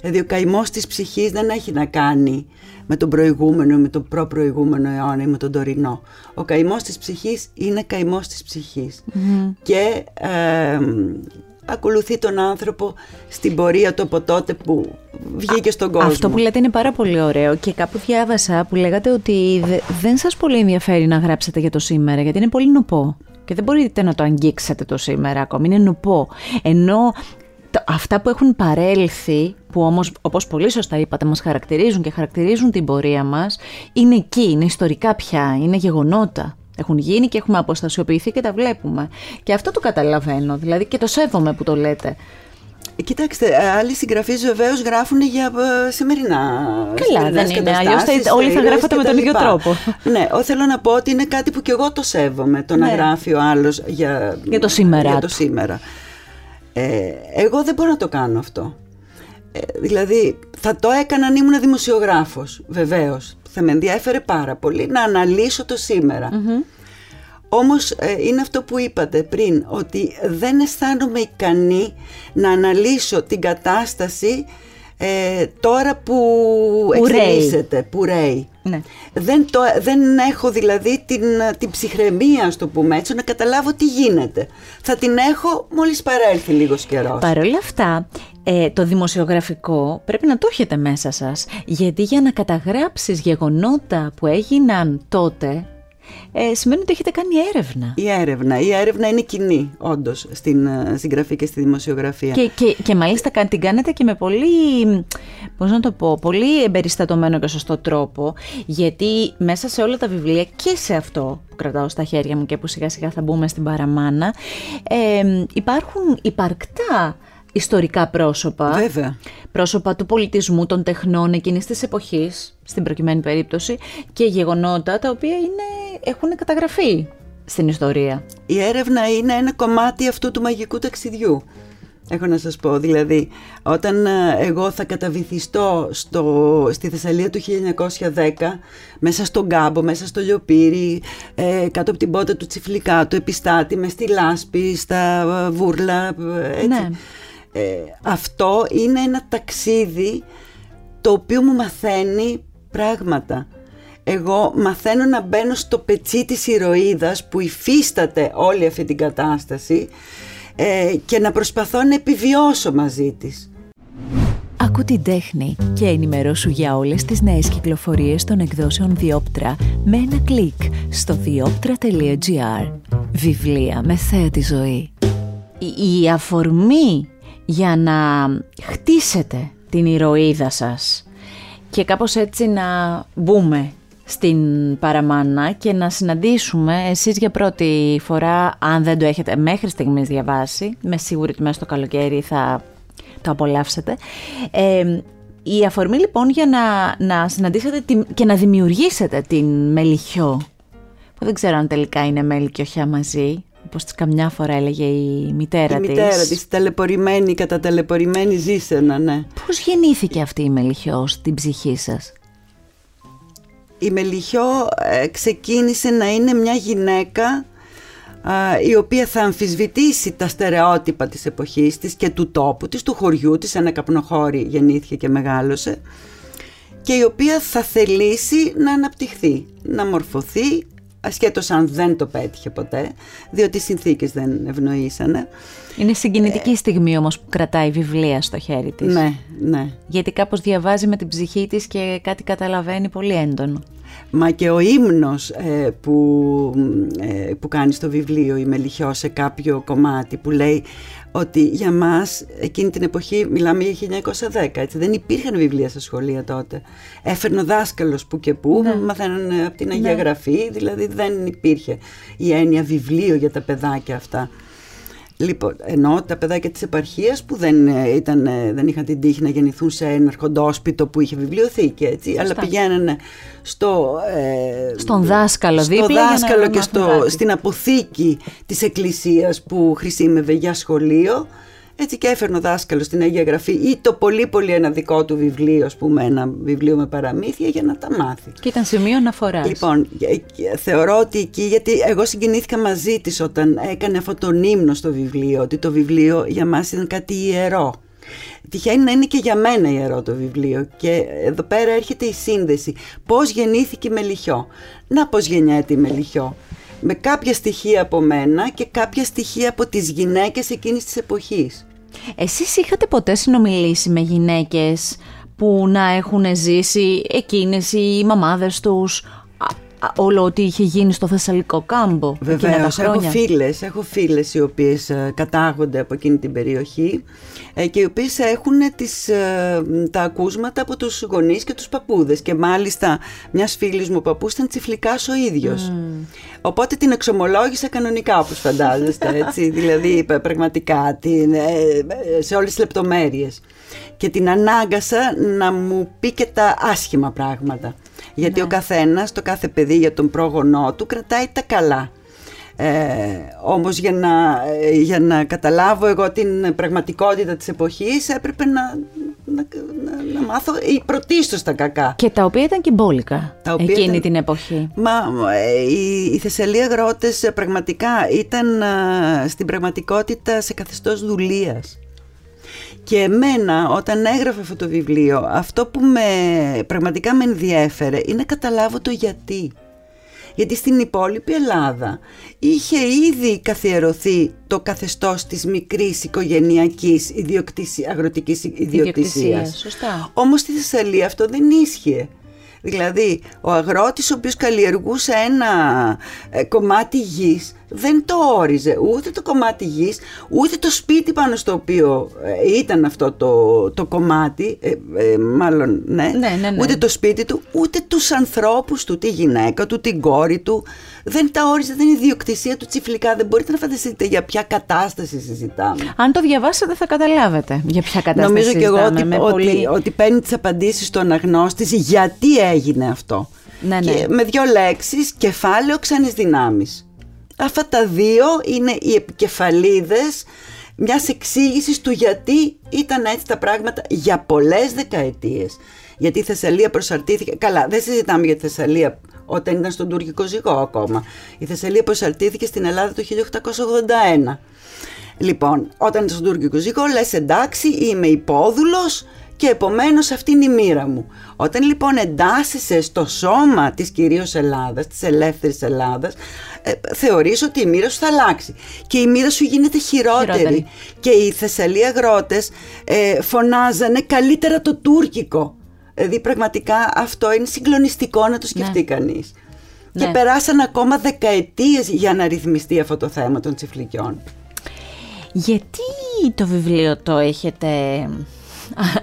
[SPEAKER 2] Δηλαδή ο καημός της ψυχής δεν έχει να κάνει με τον προηγούμενο, με τον προπροηγούμενο αιώνα ή με τον τωρινό. Ο καημός της ψυχής είναι καημός της ψυχης Και ε, ακολουθεί τον άνθρωπο στην πορεία του από τότε που βγήκε στον κόσμο.
[SPEAKER 1] Αυτό που λέτε είναι πάρα πολύ ωραίο και κάπου διάβασα που λέγατε ότι δε- δεν σας πολύ ενδιαφέρει να γράψετε για το σήμερα γιατί είναι πολύ νοπό και δεν μπορείτε να το αγγίξετε το σήμερα ακόμη, είναι νοπό. Ενώ αυτά που έχουν παρέλθει, που όμως όπως πολύ σωστά είπατε μας χαρακτηρίζουν και χαρακτηρίζουν την πορεία μας, είναι εκεί, είναι ιστορικά πια, είναι γεγονότα. Έχουν γίνει και έχουμε αποστασιοποιηθεί και τα βλέπουμε. Και αυτό το καταλαβαίνω, δηλαδή και το σέβομαι που το λέτε.
[SPEAKER 2] Κοιτάξτε, άλλοι συγγραφείς βεβαίως γράφουν για ε, σημερινά.
[SPEAKER 1] Καλά, δεν είναι. Αλλιώς όλοι θα γράφετε με τον ίδιο τρόπο.
[SPEAKER 2] Ναι, θέλω να πω ότι είναι κάτι που και εγώ το σέβομαι. Το να ναι. γράφει ο άλλος για,
[SPEAKER 1] για το σήμερα.
[SPEAKER 2] Για το σήμερα. Ε, εγώ δεν μπορώ να το κάνω αυτό. Ε, δηλαδή, θα το έκανα αν ήμουν δημοσιογράφος, βεβαίως. Θα με ενδιαφέρε πάρα πολύ να αναλύσω το σημερα όμως ε, είναι αυτό που είπατε πριν, ότι δεν αισθάνομαι ικανή να αναλύσω την κατάσταση ε, τώρα που, που εξελίσσεται, που ρέει. Ναι. Δεν, το, δεν έχω δηλαδή την, την ψυχραιμία, στο πούμε έτσι, να καταλάβω τι γίνεται. Θα την έχω μόλις παρέλθει λίγος καιρός.
[SPEAKER 1] Παρ' όλα αυτά, ε, το δημοσιογραφικό πρέπει να το έχετε μέσα σας. Γιατί για να καταγράψεις γεγονότα που έγιναν τότε, ε, σημαίνει ότι έχετε κάνει έρευνα.
[SPEAKER 2] Η έρευνα. Η έρευνα είναι κοινή, όντως, στην ε, συγγραφή και στη δημοσιογραφία.
[SPEAKER 1] Και, και, και μάλιστα την κάνετε και με πολύ, πώς να το πω, πολύ εμπεριστατωμένο και σωστό τρόπο, γιατί μέσα σε όλα τα βιβλία και σε αυτό που κρατάω στα χέρια μου και που σιγά σιγά θα μπούμε στην παραμάνα, ε, υπάρχουν υπαρκτά ιστορικά πρόσωπα.
[SPEAKER 2] Βέβαια.
[SPEAKER 1] Πρόσωπα του πολιτισμού, των τεχνών εκείνης της εποχής, στην προκειμένη περίπτωση, και γεγονότα τα οποία είναι, έχουν καταγραφεί στην ιστορία.
[SPEAKER 2] Η έρευνα είναι ένα κομμάτι αυτού του μαγικού ταξιδιού. Έχω να σας πω, δηλαδή, όταν ε, εγώ θα καταβυθιστώ στο, στη Θεσσαλία του 1910, μέσα στον Κάμπο, μέσα στο Λιοπύρι, ε, κάτω από την πότα του Τσιφλικά, του Επιστάτη, μες στη Λάσπη, στα ε, Βούρλα, έτσι. Ναι. Ε, αυτό είναι ένα ταξίδι το οποίο μου μαθαίνει πράγματα. Εγώ μαθαίνω να μπαίνω στο πετσί της ηρωίδας που υφίσταται όλη αυτή την κατάσταση ε, και να προσπαθώ να επιβιώσω μαζί της.
[SPEAKER 1] Ακού την τέχνη και ενημερώσου για όλες τις νέες κυκλοφορίες των εκδόσεων Διόπτρα με ένα κλικ στο διόπτρα.gr Βιβλία με θέα τη ζωή. Η αφορμή για να χτίσετε την ηρωίδα σας και κάπως έτσι να μπούμε στην Παραμάνα και να συναντήσουμε εσείς για πρώτη φορά, αν δεν το έχετε μέχρι στιγμής διαβάσει, με σίγουρη ότι μέσα στο καλοκαίρι θα το απολαύσετε. Ε, η αφορμή λοιπόν για να, να συναντήσετε και να δημιουργήσετε την Μελιχιό, που δεν ξέρω αν τελικά είναι μέλι και οχιά μαζί, όπως καμιά φορά έλεγε η μητέρα της.
[SPEAKER 2] Η μητέρα της, ταλαιπωρημένη, καταταλαιπωρημένη ζήσενα, ναι.
[SPEAKER 1] Πώς γεννήθηκε αυτή η Μελιχιό στην ψυχή σας;
[SPEAKER 2] Η Μελιχιό ε, ξεκίνησε να είναι μια γυναίκα η οποία θα αμφισβητήσει τα στερεότυπα της εποχής της και του τόπου της, του χωριού της, ένα καπνοχώρι γεννήθηκε και μεγάλωσε και η οποία θα θελήσει να αναπτυχθεί, να μορφωθεί, ασχέτως αν δεν το πέτυχε ποτέ, διότι οι συνθήκες δεν ευνοήσανε.
[SPEAKER 1] Είναι συγκινητική ε, στιγμή όμως που κρατάει βιβλία στο χέρι της.
[SPEAKER 2] Ναι, ναι.
[SPEAKER 1] Γιατί κάπως διαβάζει με την ψυχή της και κάτι καταλαβαίνει πολύ έντονο.
[SPEAKER 2] Μα και ο ύμνος ε, που, ε, που κάνει στο βιβλίο η Μελιχιό σε κάποιο κομμάτι που λέει ότι για μας εκείνη την εποχή μιλάμε για 1910 έτσι, δεν υπήρχαν βιβλία στα σχολεία τότε έφερνε ο δάσκαλος που και που ναι. μαθαίνανε από την Αγία ναι. Γραφή δηλαδή δεν υπήρχε η έννοια βιβλίο για τα παιδάκια αυτά Λοιπόν, ενώ τα παιδάκια της επαρχίας που δεν, ε, ήταν, ε, δεν είχαν την τύχη να γεννηθούν σε ένα αρχοντόσπιτο που είχε βιβλιοθήκη, έτσι, αλλά πηγαίνανε στο,
[SPEAKER 1] ε, στον δάσκαλο
[SPEAKER 2] στο δίπλα δάσκαλο και στο, στην αποθήκη της εκκλησίας που χρησιμεύε για σχολείο έτσι και έφερνε ο δάσκαλος στην Αγία Γραφή ή το πολύ πολύ ένα δικό του βιβλίο, ας πούμε, ένα βιβλίο με παραμύθια για να τα μάθει.
[SPEAKER 1] Και ήταν σημείο αναφοράς.
[SPEAKER 2] Λοιπόν, θεωρώ ότι εκεί, γιατί εγώ συγκινήθηκα μαζί της όταν έκανε αυτό το ύμνο στο βιβλίο, ότι το βιβλίο για μας ήταν κάτι ιερό. Τυχαίνει να είναι και για μένα ιερό το βιβλίο και εδώ πέρα έρχεται η σύνδεση. Πώς γεννήθηκε η Μελιχιό; Να πώς γεννιέται η Μελιχιό; Με κάποια στοιχεία από μένα και κάποια στοιχεία από τις γυναίκες εκείνης της εποχής.
[SPEAKER 1] Εσείς είχατε ποτέ συνομιλήσει με γυναίκες που να έχουν ζήσει εκείνες οι μαμάδες τους όλο ό,τι είχε γίνει στο Θεσσαλικό κάμπο.
[SPEAKER 2] Βεβαίως, έχω φίλες έχω φίλες οι οποίες ε, κατάγονται από εκείνη την περιοχή ε, και οι οποίες έχουν τις, ε, τα ακούσματα από τους γονείς και τους παππούδες. Και μάλιστα, μιας φίλης μου παππούς ήταν τσιφλικάς ο ίδιος. Οπότε την εξομολόγησα κανονικά, όπως φαντάζεστε. Έτσι, δηλαδή, πραγματικά, την, σε όλες τις λεπτομέρειες. Και την ανάγκασα να μου πει και τα άσχημα πράγματα. Γιατί ο ναι. καθένας, το κάθε παιδί για τον πρόγονό του κρατάει τα καλά. Ε, όμως για να, για να καταλάβω εγώ την πραγματικότητα της εποχής έπρεπε να, να, να, μάθω η πρωτίστως τα κακά.
[SPEAKER 1] Και τα οποία ήταν και μπόλικα εκείνη την εποχή.
[SPEAKER 2] Μα οι, οι Θεσσαλία αγρότες πραγματικά ήταν στην πραγματικότητα σε καθεστώς δουλείας. Και εμένα όταν έγραφε αυτό το βιβλίο, αυτό που με, πραγματικά με ενδιέφερε είναι να καταλάβω το γιατί. Γιατί στην υπόλοιπη Ελλάδα είχε ήδη καθιερωθεί το καθεστώς της μικρής οικογενειακής ιδιοκτησία, αγροτικής ιδιοκτησίας.
[SPEAKER 1] Σωστά.
[SPEAKER 2] Όμως στη Θεσσαλία αυτό δεν ίσχυε. Δηλαδή, ο αγρότης ο οποίος καλλιεργούσε ένα ε, κομμάτι γης δεν το όριζε ούτε το κομμάτι γης, ούτε το σπίτι πάνω στο οποίο ε, ήταν αυτό το, το κομμάτι, ε, μάλλον ναι,
[SPEAKER 1] ναι, ναι, ναι,
[SPEAKER 2] ούτε το σπίτι του, ούτε τους ανθρώπους του, τη γυναίκα του, την κόρη του, δεν τα όριζε, δεν είναι ιδιοκτησία του τσιφλικά, δεν μπορείτε να φανταστείτε για ποια κατάσταση συζητάμε.
[SPEAKER 1] Αν το διαβάσετε θα καταλάβετε για ποια κατάσταση
[SPEAKER 2] Νομίζω
[SPEAKER 1] συζητάμε.
[SPEAKER 2] Νομίζω και εγώ ότι, ότι, ότι παίρνει τις απαντήσεις στον αγνώστης γιατί έγινε αυτό.
[SPEAKER 1] Ναι, ναι.
[SPEAKER 2] Και με δύο λέξεις, κεφάλαιο ξανής δυνάμεις. Αυτά τα δύο είναι οι επικεφαλίδες μιας εξήγησης του γιατί ήταν έτσι τα πράγματα για πολλές δεκαετίες. Γιατί η Θεσσαλία προσαρτήθηκε. Καλά, δεν συζητάμε για τη Θεσσαλία όταν ήταν στον τουρκικό ζυγό ακόμα. Η Θεσσαλία προσαρτήθηκε στην Ελλάδα το 1881. Λοιπόν, όταν ήταν στον τουρκικό ζυγό, λες εντάξει, είμαι υπόδουλος και επομένως αυτή είναι η μοίρα μου. Όταν λοιπόν εντάσσεσαι στο σώμα της κυρίως Ελλάδας, της ελεύθερης Ελλάδας, ε, θεωρείς ότι η μοίρα σου θα αλλάξει και η μοίρα σου γίνεται χειρότερη. Και οι Θεσσαλοί αγρότες ε, φωνάζανε καλύτερα το τουρκικό. Δηλαδή πραγματικά αυτό είναι συγκλονιστικό να το σκεφτεί ναι. κανείς. Και ναι. περάσαν ακόμα δεκαετίες για να ρυθμιστεί αυτό το θέμα των τσιφλικιών.
[SPEAKER 1] Γιατί το βιβλίο το έχετε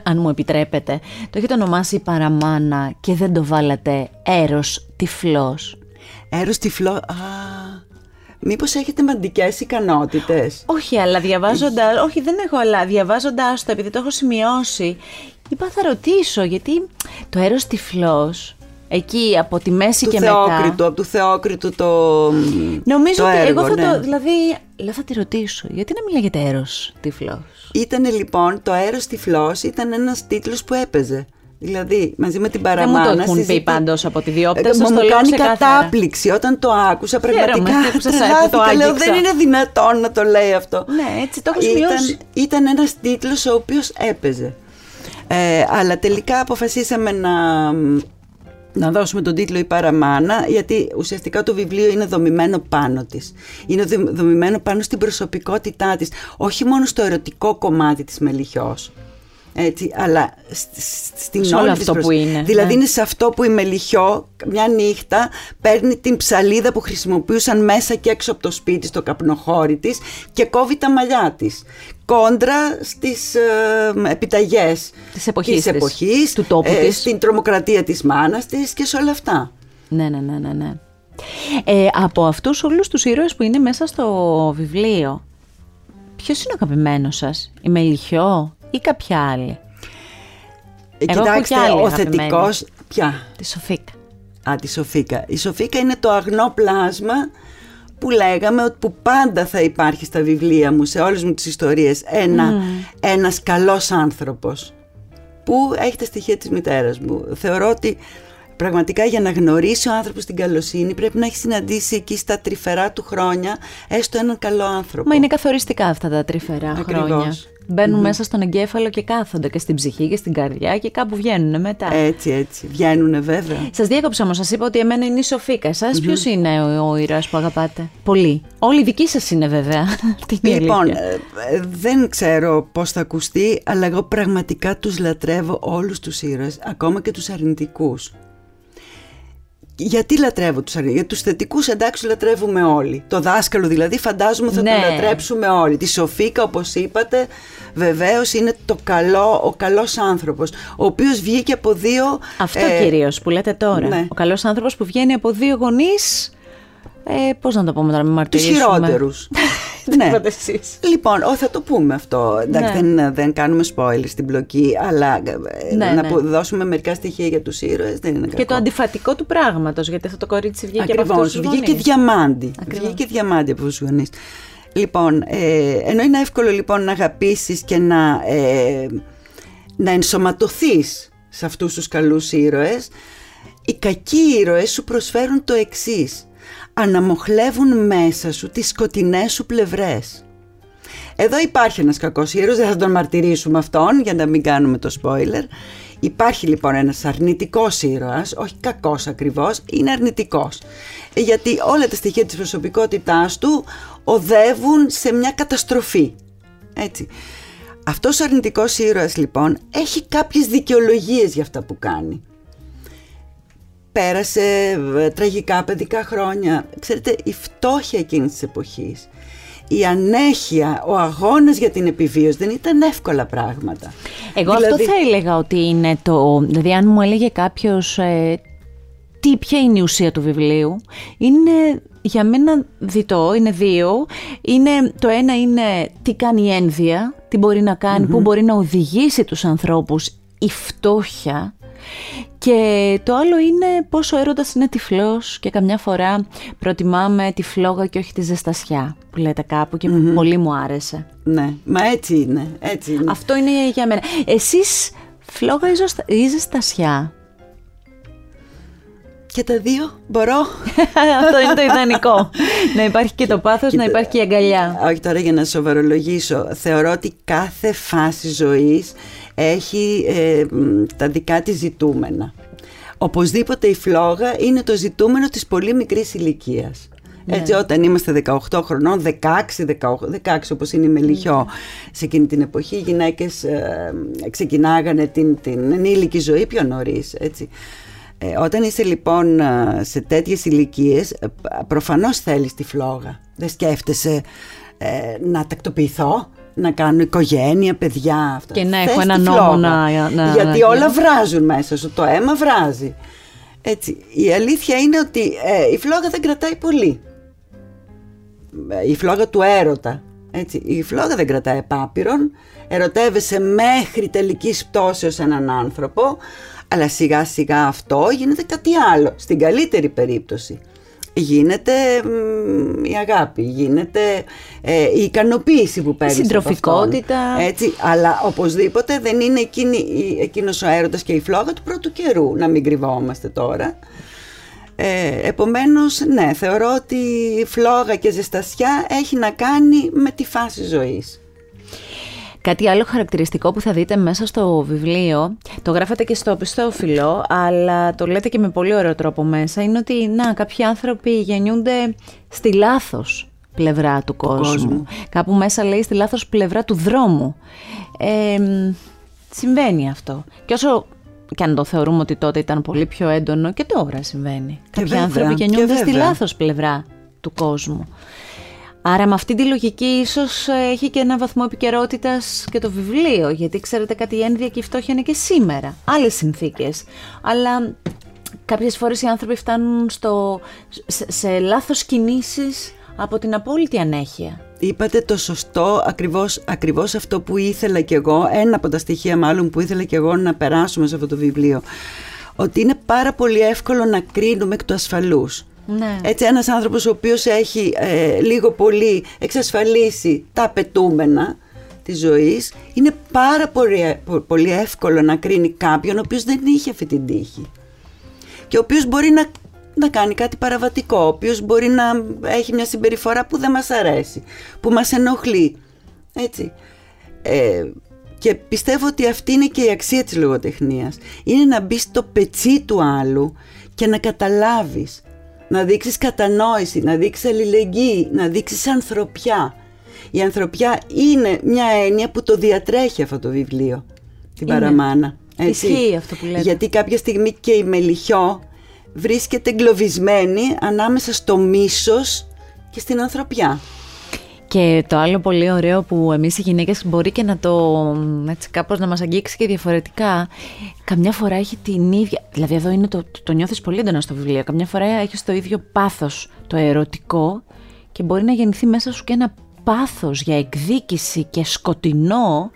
[SPEAKER 1] αν μου επιτρέπετε, το έχετε ονομάσει παραμάνα και δεν το βάλατε έρος τυφλός.
[SPEAKER 2] Έρος τυφλός, α, μήπως έχετε μαντικές ικανότητες;
[SPEAKER 1] Όχι, αλλά διαβάζοντα, όχι δεν έχω, αλλά διαβάζοντας το, επειδή το έχω σημειώσει, είπα θα ρωτήσω, γιατί το έρος τυφλός εκεί από τη μέση
[SPEAKER 2] του
[SPEAKER 1] και
[SPEAKER 2] Θεόκριτου,
[SPEAKER 1] μετά.
[SPEAKER 2] Από του Θεόκριτου το
[SPEAKER 1] Νομίζω
[SPEAKER 2] το
[SPEAKER 1] ότι
[SPEAKER 2] έργο,
[SPEAKER 1] εγώ θα
[SPEAKER 2] ναι.
[SPEAKER 1] το, δηλαδή, λέω θα τη ρωτήσω, γιατί να μην λέγεται έρος τυφλός;
[SPEAKER 2] Ήτανε λοιπόν, το αέρος τυφλός ήταν ένας τίτλος που έπαιζε. Δηλαδή, μαζί με την
[SPEAKER 1] Δεν
[SPEAKER 2] παραμάνα.
[SPEAKER 1] μου το έχουν πει
[SPEAKER 2] συζητή-
[SPEAKER 1] πάντως από τη διόπτα.
[SPEAKER 2] Ε,
[SPEAKER 1] σας
[SPEAKER 2] μου
[SPEAKER 1] το
[SPEAKER 2] μου
[SPEAKER 1] λέω
[SPEAKER 2] κάνει
[SPEAKER 1] ξεκάθαρα.
[SPEAKER 2] κατάπληξη όταν το άκουσα. Πραγματικά
[SPEAKER 1] που σας- που το
[SPEAKER 2] τρελάθηκα. Λέω,
[SPEAKER 1] άγγιξα.
[SPEAKER 2] δεν είναι δυνατόν να το λέει αυτό.
[SPEAKER 1] Ναι, έτσι το έχω
[SPEAKER 2] ήταν,
[SPEAKER 1] σημειώσει.
[SPEAKER 2] ήταν ένας τίτλος ο οποίος έπαιζε. Ε, αλλά τελικά αποφασίσαμε να, να δώσουμε τον τίτλο «Η Παραμάνα» γιατί ουσιαστικά το βιβλίο είναι δομημένο πάνω της. Είναι δομ- δομημένο πάνω στην προσωπικότητά της. Όχι μόνο στο ερωτικό κομμάτι της Μελιχιός. Έτσι, αλλά σ- σ- στην
[SPEAKER 1] Σε όλο
[SPEAKER 2] όλη της
[SPEAKER 1] αυτό που
[SPEAKER 2] προσ-
[SPEAKER 1] είναι,
[SPEAKER 2] Δηλαδή
[SPEAKER 1] ναι.
[SPEAKER 2] είναι σε αυτό που η Μελιχιό μια νύχτα παίρνει την ψαλίδα που χρησιμοποιούσαν μέσα και έξω από το σπίτι στο καπνοχώρι της και κόβει τα μαλλιά της κόντρα στις ε, επιταγές
[SPEAKER 1] Της εποχής
[SPEAKER 2] της
[SPEAKER 1] της,
[SPEAKER 2] εποχής,
[SPEAKER 1] του τόπου της.
[SPEAKER 2] στην τρομοκρατία της μάνας της και σε όλα αυτά.
[SPEAKER 1] Ναι, ναι, ναι, ναι. ναι. Ε, από αυτούς όλους τους ήρωες που είναι μέσα στο βιβλίο, ποιος είναι ο αγαπημένος σας, η Μελιχιό ή κάποια άλλη,
[SPEAKER 2] Ε,
[SPEAKER 1] Εγώ έχω
[SPEAKER 2] Κοιτάξτε,
[SPEAKER 1] κι άλλη
[SPEAKER 2] ο
[SPEAKER 1] αγαπημένη.
[SPEAKER 2] θετικός, ποια,
[SPEAKER 1] τη Σοφίκα.
[SPEAKER 2] Α, τη Σοφίκα. Η Σοφίκα είναι το αγνό πλάσμα που λέγαμε ότι που πάντα θα υπάρχει στα βιβλία μου, σε όλες μου τις ιστορίες, ένα, ένας καλός άνθρωπος που έχει τα στοιχεία της μητέρας μου. Θεωρώ ότι πραγματικά για να γνωρίσει ο άνθρωπος την καλοσύνη πρέπει να έχει συναντήσει εκεί στα τρυφερά του χρόνια έστω έναν καλό άνθρωπο.
[SPEAKER 1] Μα είναι καθοριστικά αυτά τα τρυφερά
[SPEAKER 2] Ακριβώς.
[SPEAKER 1] χρόνια. Μπαίνουν μέσα στον εγκέφαλο και κάθονται και στην ψυχή και στην καρδιά και κάπου βγαίνουν μετά.
[SPEAKER 2] Έτσι, έτσι. Βγαίνουνε βέβαια.
[SPEAKER 1] Σας διέκοψα όμως, σας είπα ότι εμένα είναι η Σοφίκα. Εσά ποιος είναι ο, ο ήρωας που αγαπάτε; Πολύ. Όλοι οι δικοί σας είναι βέβαια. Τι είναι η
[SPEAKER 2] Λοιπόν,
[SPEAKER 1] αλήθεια.
[SPEAKER 2] ε, ε, δεν ξέρω πώς θα ακουστεί, αλλά εγώ πραγματικά τους λατρεύω όλους τους ήρωες, ακόμα και τους αρνητικούς. Γιατί λατρεύω τους αρνητικούς; Για τους θετικούς εντάξει λατρεύουμε όλοι. Το δάσκαλο δηλαδή φαντάζομαι θα
[SPEAKER 1] Ναι.
[SPEAKER 2] το λατρέψουμε όλοι. Τη Σοφίκα όπως είπατε βεβαίως είναι το καλό, ο καλός άνθρωπος. Ο οποίος βγήκε από δύο...
[SPEAKER 1] Αυτό
[SPEAKER 2] ε,
[SPEAKER 1] κυρίως που λέτε τώρα.
[SPEAKER 2] ναι.
[SPEAKER 1] Ο καλός άνθρωπος που βγαίνει από δύο γονείς, ε, πώς να το πούμε τώρα, με
[SPEAKER 2] τους
[SPEAKER 1] μαρτυρήσουμε.
[SPEAKER 2] χειρότερους.
[SPEAKER 1] Τι είπατε εσείς.
[SPEAKER 2] Λοιπόν, ό, θα το πούμε αυτό. Εντάξει,
[SPEAKER 1] Ναι.
[SPEAKER 2] δεν, δεν κάνουμε spoil στην μπλοκή, αλλά ε,
[SPEAKER 1] Ναι,
[SPEAKER 2] να
[SPEAKER 1] ναι.
[SPEAKER 2] πω- δώσουμε μερικά στοιχεία για τους ήρωες δεν είναι
[SPEAKER 1] Και
[SPEAKER 2] κακό.
[SPEAKER 1] το αντιφατικό του πράγματος, γιατί αυτό το κορίτσι βγήκε από
[SPEAKER 2] Ακριβώς,
[SPEAKER 1] αυτούς τους
[SPEAKER 2] βγήκε
[SPEAKER 1] γονείς.
[SPEAKER 2] διαμάντι.
[SPEAKER 1] Ακριβώς.
[SPEAKER 2] Βγήκε διαμάντι από τους γονείς. Λοιπόν, ε, ενώ είναι εύκολο λοιπόν να αγαπήσεις και να, ε, να ενσωματωθείς σε αυτούς τους καλούς ήρωες, οι κακοί ήρωες σου προσφέρουν το εξής. Αναμοχλεύουν μέσα σου τις σκοτεινές σου πλευρές. Εδώ υπάρχει ένας κακός ήρωας, δεν θα τον μαρτυρήσουμε αυτόν για να μην κάνουμε το spoiler. Υπάρχει λοιπόν ένας αρνητικός ήρωας, όχι κακός ακριβώς, είναι αρνητικός. Ε, Γιατί όλα τα στοιχεία της προσωπικότητάς του οδεύουν σε μια καταστροφή. Έτσι. Αυτός ο αρνητικός ήρωας λοιπόν έχει κάποιες δικαιολογίες για αυτά που κάνει. Πέρασε ε, τραγικά παιδικά χρόνια. Ξέρετε, η φτώχεια εκείνης της εποχής, η ανέχεια, ο αγώνας για την επιβίωση δεν ήταν εύκολα πράγματα.
[SPEAKER 1] Εγώ
[SPEAKER 2] Δηλαδή-
[SPEAKER 1] αυτό θα έλεγα ότι είναι το. Δηλαδή, αν μου έλεγε κάποιος τι, ποια είναι η ουσία του βιβλίου, είναι για μένα διτό, είναι δύο. Είναι, το ένα είναι τι κάνει η ένδια, τι μπορεί να κάνει, πού μπορεί να οδηγήσει τους ανθρώπους η φτώχεια. Και το άλλο είναι πόσο έρωτας είναι τυφλός και καμιά φορά προτιμάμε τη φλόγα και όχι τη ζεστασιά που λέτε κάπου και πολύ μου άρεσε.
[SPEAKER 2] Ναι, μα έτσι είναι, έτσι είναι.
[SPEAKER 1] Αυτό είναι για μένα. Εσείς φλόγα ή, ζωστα- ή ζεστασιά;
[SPEAKER 2] Και τα δύο μπορώ.
[SPEAKER 1] Αυτό είναι το ιδανικό. να υπάρχει και το πάθος, να
[SPEAKER 2] Κοίτα,
[SPEAKER 1] υπάρχει και η αγκαλιά.
[SPEAKER 2] Όχι τώρα για να σοβαρολογήσω. Θεωρώ ότι κάθε φάση ζωής έχει ε, μ, τα δικά της ζητούμενα. Οπωσδήποτε η φλόγα είναι το ζητούμενο της πολύ μικρής ηλικίας. Έτσι όταν είμαστε 18 χρονών, 16, 18, 16 όπως είναι η Μελιχιό σε εκείνη την εποχή οι γυναίκες ε, ξεκινάγανε την, την ενήλικη ζωή πιο νωρίς έτσι. Ε, όταν είσαι λοιπόν ε, σε τέτοιες ηλικίες, προφανώς θέλεις τη φλόγα. Δεν σκέφτεσαι ε, να τακτοποιηθώ, να κάνω οικογένεια, παιδιά. Αυτά.
[SPEAKER 1] Και να
[SPEAKER 2] Θες
[SPEAKER 1] έχω
[SPEAKER 2] τη
[SPEAKER 1] ένα
[SPEAKER 2] φλόγα.
[SPEAKER 1] νόμο να- να-
[SPEAKER 2] Γιατί
[SPEAKER 1] να-
[SPEAKER 2] όλα βράζουν μέσα σου, το αίμα βράζει. Έτσι, η αλήθεια είναι ότι ε, η φλόγα δεν κρατάει πολύ. Ε, Η φλόγα του έρωτα. Έτσι, η φλόγα δεν κρατάει επάπειρον. Ερωτεύεσαι μέχρι τελικής πτώσεως έναν άνθρωπο, αλλά σιγά σιγά αυτό γίνεται κάτι άλλο. Στην καλύτερη περίπτωση γίνεται μ, η αγάπη, γίνεται ε, η ικανοποίηση που παίρνεις από
[SPEAKER 1] συντροφικότητα.
[SPEAKER 2] αυτόν. Έτσι, αλλά οπωσδήποτε δεν είναι εκείνη, η- εκείνος ο έρωτας και η φλόγα του πρώτου καιρού, να μην κρυβόμαστε τώρα. Ε, επομένως, ναι, θεωρώ ότι η φλόγα και ζεστασιά έχει να κάνει με τη φάση ζωής.
[SPEAKER 1] Κάτι άλλο χαρακτηριστικό που θα δείτε μέσα στο βιβλίο, το γράφετε και στο πιστόφυλλο, αλλά το λέτε και με πολύ ωραίο τρόπο μέσα, είναι ότι να, κάποιοι άνθρωποι γεννιούνται στη λάθος πλευρά του κόσμου.
[SPEAKER 2] κόσμου.
[SPEAKER 1] Κάπου μέσα λέει στη λάθος πλευρά του δρόμου. Ε, μ, συμβαίνει αυτό. Και όσο και αν το θεωρούμε ότι τότε ήταν πολύ πιο έντονο και τώρα συμβαίνει. Κάποιοι
[SPEAKER 2] βέβαια,
[SPEAKER 1] άνθρωποι
[SPEAKER 2] και
[SPEAKER 1] γεννιούνται στη
[SPEAKER 2] βέβαια.
[SPEAKER 1] λάθος πλευρά του κόσμου. Άρα με αυτή τη λογική ίσως ε, έχει και ένα βαθμό επικαιρότητας και το βιβλίο, γιατί ξέρετε κάτι η ένδια και η φτώχεια είναι και σήμερα. Άλλες συνθήκες. Αλλά κάποιες φορές οι άνθρωποι φτάνουν στο, σε, σε λάθος κινήσεις από την απόλυτη ανέχεια.
[SPEAKER 2] Είπατε το σωστό, ακριβώς, ακριβώς αυτό που ήθελα κι εγώ, ένα από τα στοιχεία μάλλον που ήθελα κι εγώ να περάσουμε σε αυτό το βιβλίο. Ότι είναι πάρα πολύ εύκολο να κρίνουμε εκ του ασφαλούς.
[SPEAKER 1] Ναι.
[SPEAKER 2] Έτσι ένας άνθρωπος ο οποίος έχει ε, λίγο πολύ εξασφαλίσει τα απαιτούμενα της ζωής είναι πάρα πολύ, πο- πολύ εύκολο να κρίνει κάποιον ο οποίος δεν είχε αυτή την τύχη και ο οποίος μπορεί να, να κάνει κάτι παραβατικό, ο οποίος μπορεί να έχει μια συμπεριφορά που δεν μας αρέσει, που μας ενοχλεί. Έτσι. Ε, και πιστεύω ότι αυτή είναι και η αξία της λογοτεχνίας. Είναι να μπεις στο πετσί του άλλου και να καταλάβεις, να δείξεις κατανόηση, να δείξεις αλληλεγγύη, να δείξεις ανθρωπιά. Η ανθρωπιά είναι μια έννοια που το διατρέχει αυτό το βιβλίο, την
[SPEAKER 1] Είναι.
[SPEAKER 2] Παραμάνα.
[SPEAKER 1] Ισχύει αυτό που λέτε.
[SPEAKER 2] Γιατί κάποια στιγμή και η Μελιχιό βρίσκεται εγκλωβισμένη ανάμεσα στο μίσος και στην ανθρωπιά.
[SPEAKER 1] Και το άλλο πολύ ωραίο που εμείς οι γυναίκες μπορεί και να το έτσι κάπως να μας αγγίξει και διαφορετικά καμιά φορά έχει την ίδια, δηλαδή εδώ είναι το, το, νιώθεις πολύ έντονα στο βιβλίο καμιά φορά έχεις το ίδιο πάθος το ερωτικό και μπορεί να γεννηθεί μέσα σου και ένα πάθος για εκδίκηση και σκοτεινό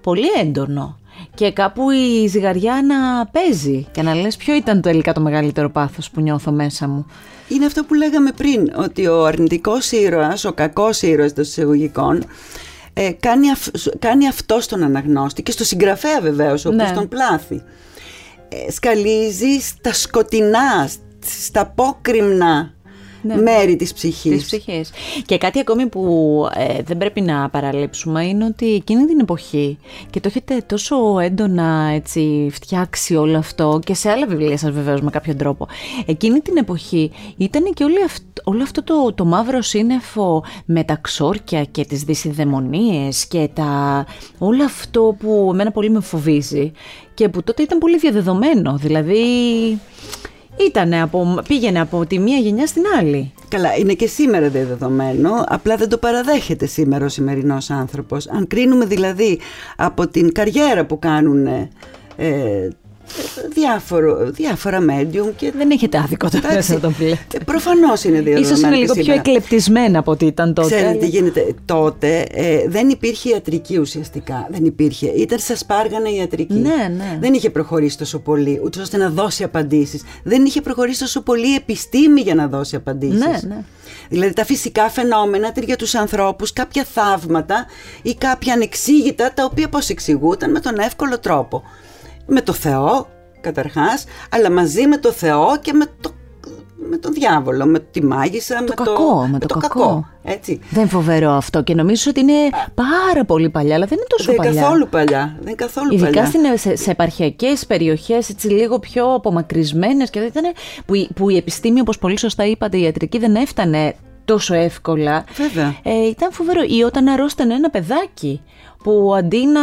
[SPEAKER 1] πολύ έντονο και κάπου η ζυγαριά να παίζει και να λες ποιο ήταν τελικά το μεγαλύτερο πάθος που νιώθω μέσα μου;
[SPEAKER 2] Είναι αυτό που λέγαμε πριν, ότι ο αρνητικός ήρωας, ο κακός ήρωας των εισαγωγικών, ε, κάνει, κάνει αυτό στον αναγνώστη και στο συγγραφέα βεβαίως, ο οποίος ναι. τον πλάθει. Ε, σκαλίζει στα σκοτεινά, στα απόκριμνα ναι. μέρη της ψυχής.
[SPEAKER 1] της ψυχής. Και κάτι ακόμη που ε, δεν πρέπει να παραλείψουμε είναι ότι εκείνη την εποχή και το έχετε τόσο έντονα έτσι, φτιάξει όλο αυτό και σε άλλα βιβλία σας βεβαίως με κάποιο τρόπο. Εκείνη την εποχή ήταν και όλη όλο αυτό το, το μαύρο σύννεφο με τα ξόρκια και τις δυσιδαιμονίες και τα, όλο αυτό που εμένα πολύ με φοβίζει και που τότε ήταν πολύ διαδεδομένο. Δηλαδή Ήτανε από, πήγαινε από τη μία γενιά στην άλλη.
[SPEAKER 2] Καλά, είναι και σήμερα δεδομένο, απλά δεν το παραδέχεται σήμερα ο σημερινός άνθρωπος. Αν κρίνουμε δηλαδή από την καριέρα που κάνουν ε, διάφορο, διάφορα medium και...
[SPEAKER 1] Δεν έχετε άδικο το να το πει.
[SPEAKER 2] Προφανώς είναι διαδεδομένο.
[SPEAKER 1] Ίσως είναι λίγο πιο εκλεπτισμένα από ό,τι ήταν τότε.
[SPEAKER 2] Ξέρετε τι γίνεται. Τότε ε, δεν υπήρχε ιατρική ουσιαστικά. Δεν υπήρχε. Ήταν σα πάργανε ιατρική.
[SPEAKER 1] Ναι, ναι.
[SPEAKER 2] Δεν είχε προχωρήσει τόσο πολύ, ούτως ώστε να δώσει απαντήσεις. Δεν είχε προχωρήσει τόσο πολύ η επιστήμη για να δώσει απαντήσεις.
[SPEAKER 1] Ναι, ναι.
[SPEAKER 2] Δηλαδή τα φυσικά φαινόμενα για τους ανθρώπους, κάποια θαύματα ή κάποια ανεξήγητα τα οποία πώς εξηγούταν με τον εύκολο τρόπο με το Θεό καταρχάς, αλλά μαζί με το Θεό και με, το, με τον διάβολο, με τη μάγισσα,
[SPEAKER 1] με, κακό,
[SPEAKER 2] το,
[SPEAKER 1] με, το, κακό.
[SPEAKER 2] Έτσι.
[SPEAKER 1] Δεν φοβερό αυτό και νομίζω ότι είναι πάρα πολύ παλιά, αλλά δεν είναι τόσο
[SPEAKER 2] δεν
[SPEAKER 1] παλιά.
[SPEAKER 2] Δεν καθόλου παλιά. Δεν καθόλου
[SPEAKER 1] Ειδικά
[SPEAKER 2] παλιά.
[SPEAKER 1] Στην, σε, σε επαρχιακές περιοχές, έτσι λίγο πιο απομακρυσμένες και ήταν που, που η επιστήμη, όπως πολύ σωστά είπατε, η ιατρική δεν έφτανε τόσο εύκολα.
[SPEAKER 2] Βέβαια.
[SPEAKER 1] Ε, ήταν φοβερό. Ή όταν αρρώστανε ένα παιδάκι που αντί να.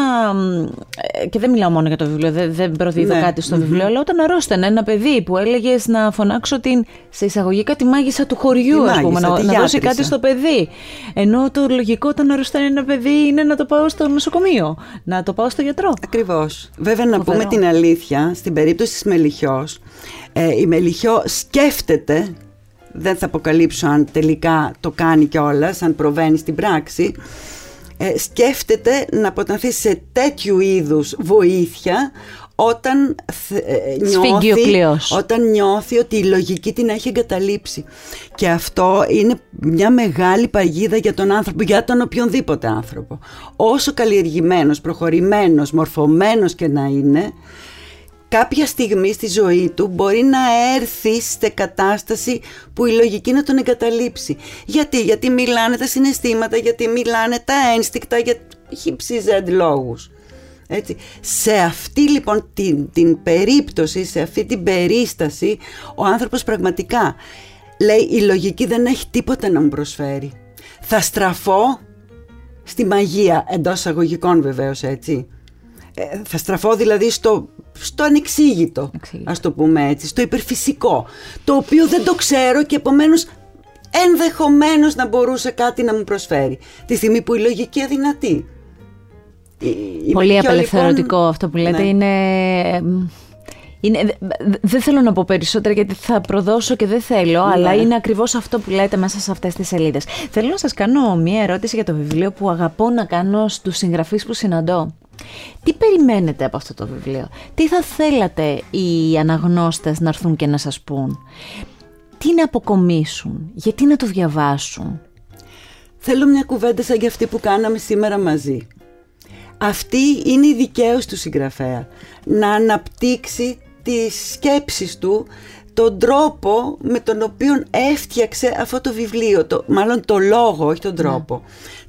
[SPEAKER 1] Ε, και δεν μιλάω μόνο για το βιβλίο, δεν, δεν προδίδω ναι. κάτι στο βιβλίο, αλλά όταν αρρώστανε ένα παιδί που έλεγες να φωνάξω την σε εισαγωγικά τη μάγισσα του χωριού, ας πούμε, να, να δώσει κάτι στο παιδί. Ενώ το λογικό όταν αρρώστανε ένα παιδί είναι να το πάω στο νοσοκομείο, να το πάω στο γιατρό.
[SPEAKER 2] Ακριβώς. Βέβαια, να πούμε την αλήθεια, στην περίπτωση της Μελιχιός, ε, η Μελιχιό σκέφτεται δεν θα αποκαλύψω αν τελικά το κάνει κιόλας, αν προβαίνει στην πράξη, ε, σκέφτεται να αποτανθεί σε τέτοιου είδους βοήθεια όταν, ε, νιώθει, όταν νιώθει ότι η λογική την έχει εγκαταλείψει. Και αυτό είναι μια μεγάλη παγίδα για τον άνθρωπο, για τον οποιονδήποτε άνθρωπο. Όσο καλλιεργημένος, προχωρημένος, μορφωμένος και να είναι, κάποια στιγμή στη ζωή του μπορεί να έρθει σε κατάσταση που η λογική να τον εγκαταλείψει. Γιατί, γιατί μιλάνε τα συναισθήματα, γιατί μιλάνε τα ένστικτα για χύψη ζέντ λόγους. Έτσι. Σε αυτή λοιπόν την, την περίπτωση, σε αυτή την περίσταση, ο άνθρωπος πραγματικά λέει η λογική δεν έχει τίποτα να μου προσφέρει. Θα στραφώ στη μαγεία, εντός αγωγικών βεβαίως έτσι. Ε, θα στραφώ δηλαδή στο στο ανεξήγητο, ας το πούμε έτσι, στο υπερφυσικό, το οποίο δεν το ξέρω και επομένως ενδεχομένως να μπορούσε κάτι να μου προσφέρει, τη στιγμή που η λογική αδυνατή.
[SPEAKER 1] Πολύ απελευθερωτικό λοιπόν, αυτό που λέτε, ναι. είναι... Είναι, δεν θέλω να πω περισσότερα γιατί θα προδώσω και δεν θέλω, ναι. αλλά είναι ακριβώς αυτό που λέτε μέσα σε αυτές τις σελίδες. Θέλω να σας κάνω μία ερώτηση για το βιβλίο που αγαπώ να κάνω στους συγγραφείς που συναντώ. Τι περιμένετε από αυτό το βιβλίο, τι θα θέλατε οι αναγνώστες να έρθουν και να σας πούν, τι να αποκομίσουν, γιατί να το διαβάσουν;
[SPEAKER 2] Θέλω μια κουβέντα σαν και αυτή που κάναμε σήμερα μαζί. Αυτή είναι η δικαίωση του συγγραφέα, να αναπτύξει τις σκέψεις του, τον τρόπο με τον οποίο έφτιαξε αυτό το βιβλίο, το, μάλλον το λόγο, όχι τον ναι. τρόπο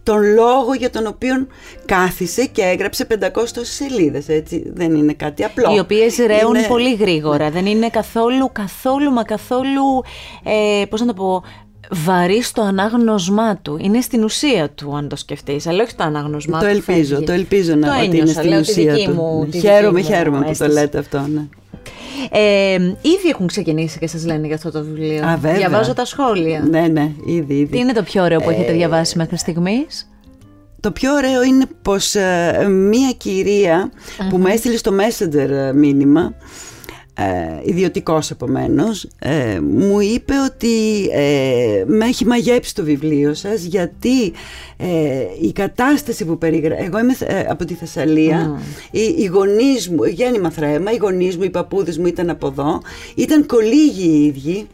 [SPEAKER 2] τον λόγο για τον οποίο κάθισε και έγραψε 500 σελίδες, έτσι, δεν είναι κάτι απλό.
[SPEAKER 1] Οι οποίες ρέουν πολύ γρήγορα, ναι. δεν είναι καθόλου, καθόλου, μα καθόλου, ε, πώς να το πω, βαρύ στο ανάγνωσμά του. Είναι στην ουσία του, αν το σκεφτείς, αλλά όχι στο ανάγνωσμά
[SPEAKER 2] το
[SPEAKER 1] του.
[SPEAKER 2] Ελπίζω, το ελπίζω να
[SPEAKER 1] το
[SPEAKER 2] ότι είναι στην ουσία του.
[SPEAKER 1] Μου,
[SPEAKER 2] χαίρομαι, χαίρομαι που το λέτε αυτό. Ναι.
[SPEAKER 1] Ε, ήδη έχουν ξεκινήσει και σας λένε για αυτό το βιβλίο.
[SPEAKER 2] Α, βέβαια.
[SPEAKER 1] Διαβάζω τα σχόλια.
[SPEAKER 2] Ναι, ναι, ήδη, ήδη.
[SPEAKER 1] Τι είναι το πιο ωραίο που έχετε διαβάσει μέχρι στιγμής;
[SPEAKER 2] Το πιο ωραίο είναι πως ε, μία κυρία που μου έστειλε στο Messenger ε, μήνυμα ε, ιδιωτικός επομένως. Ε, μου είπε ότι ε, με έχει μαγέψει το βιβλίο σας γιατί ε, η κατάσταση που περιγράφει εγώ είμαι ε, από τη Θεσσαλία. Οι, οι γονείς μου, γέννημα θρέμα οι γονείς μου, οι παππούδες μου ήταν από εδώ. Ήταν κολύγοι οι ίδιοι.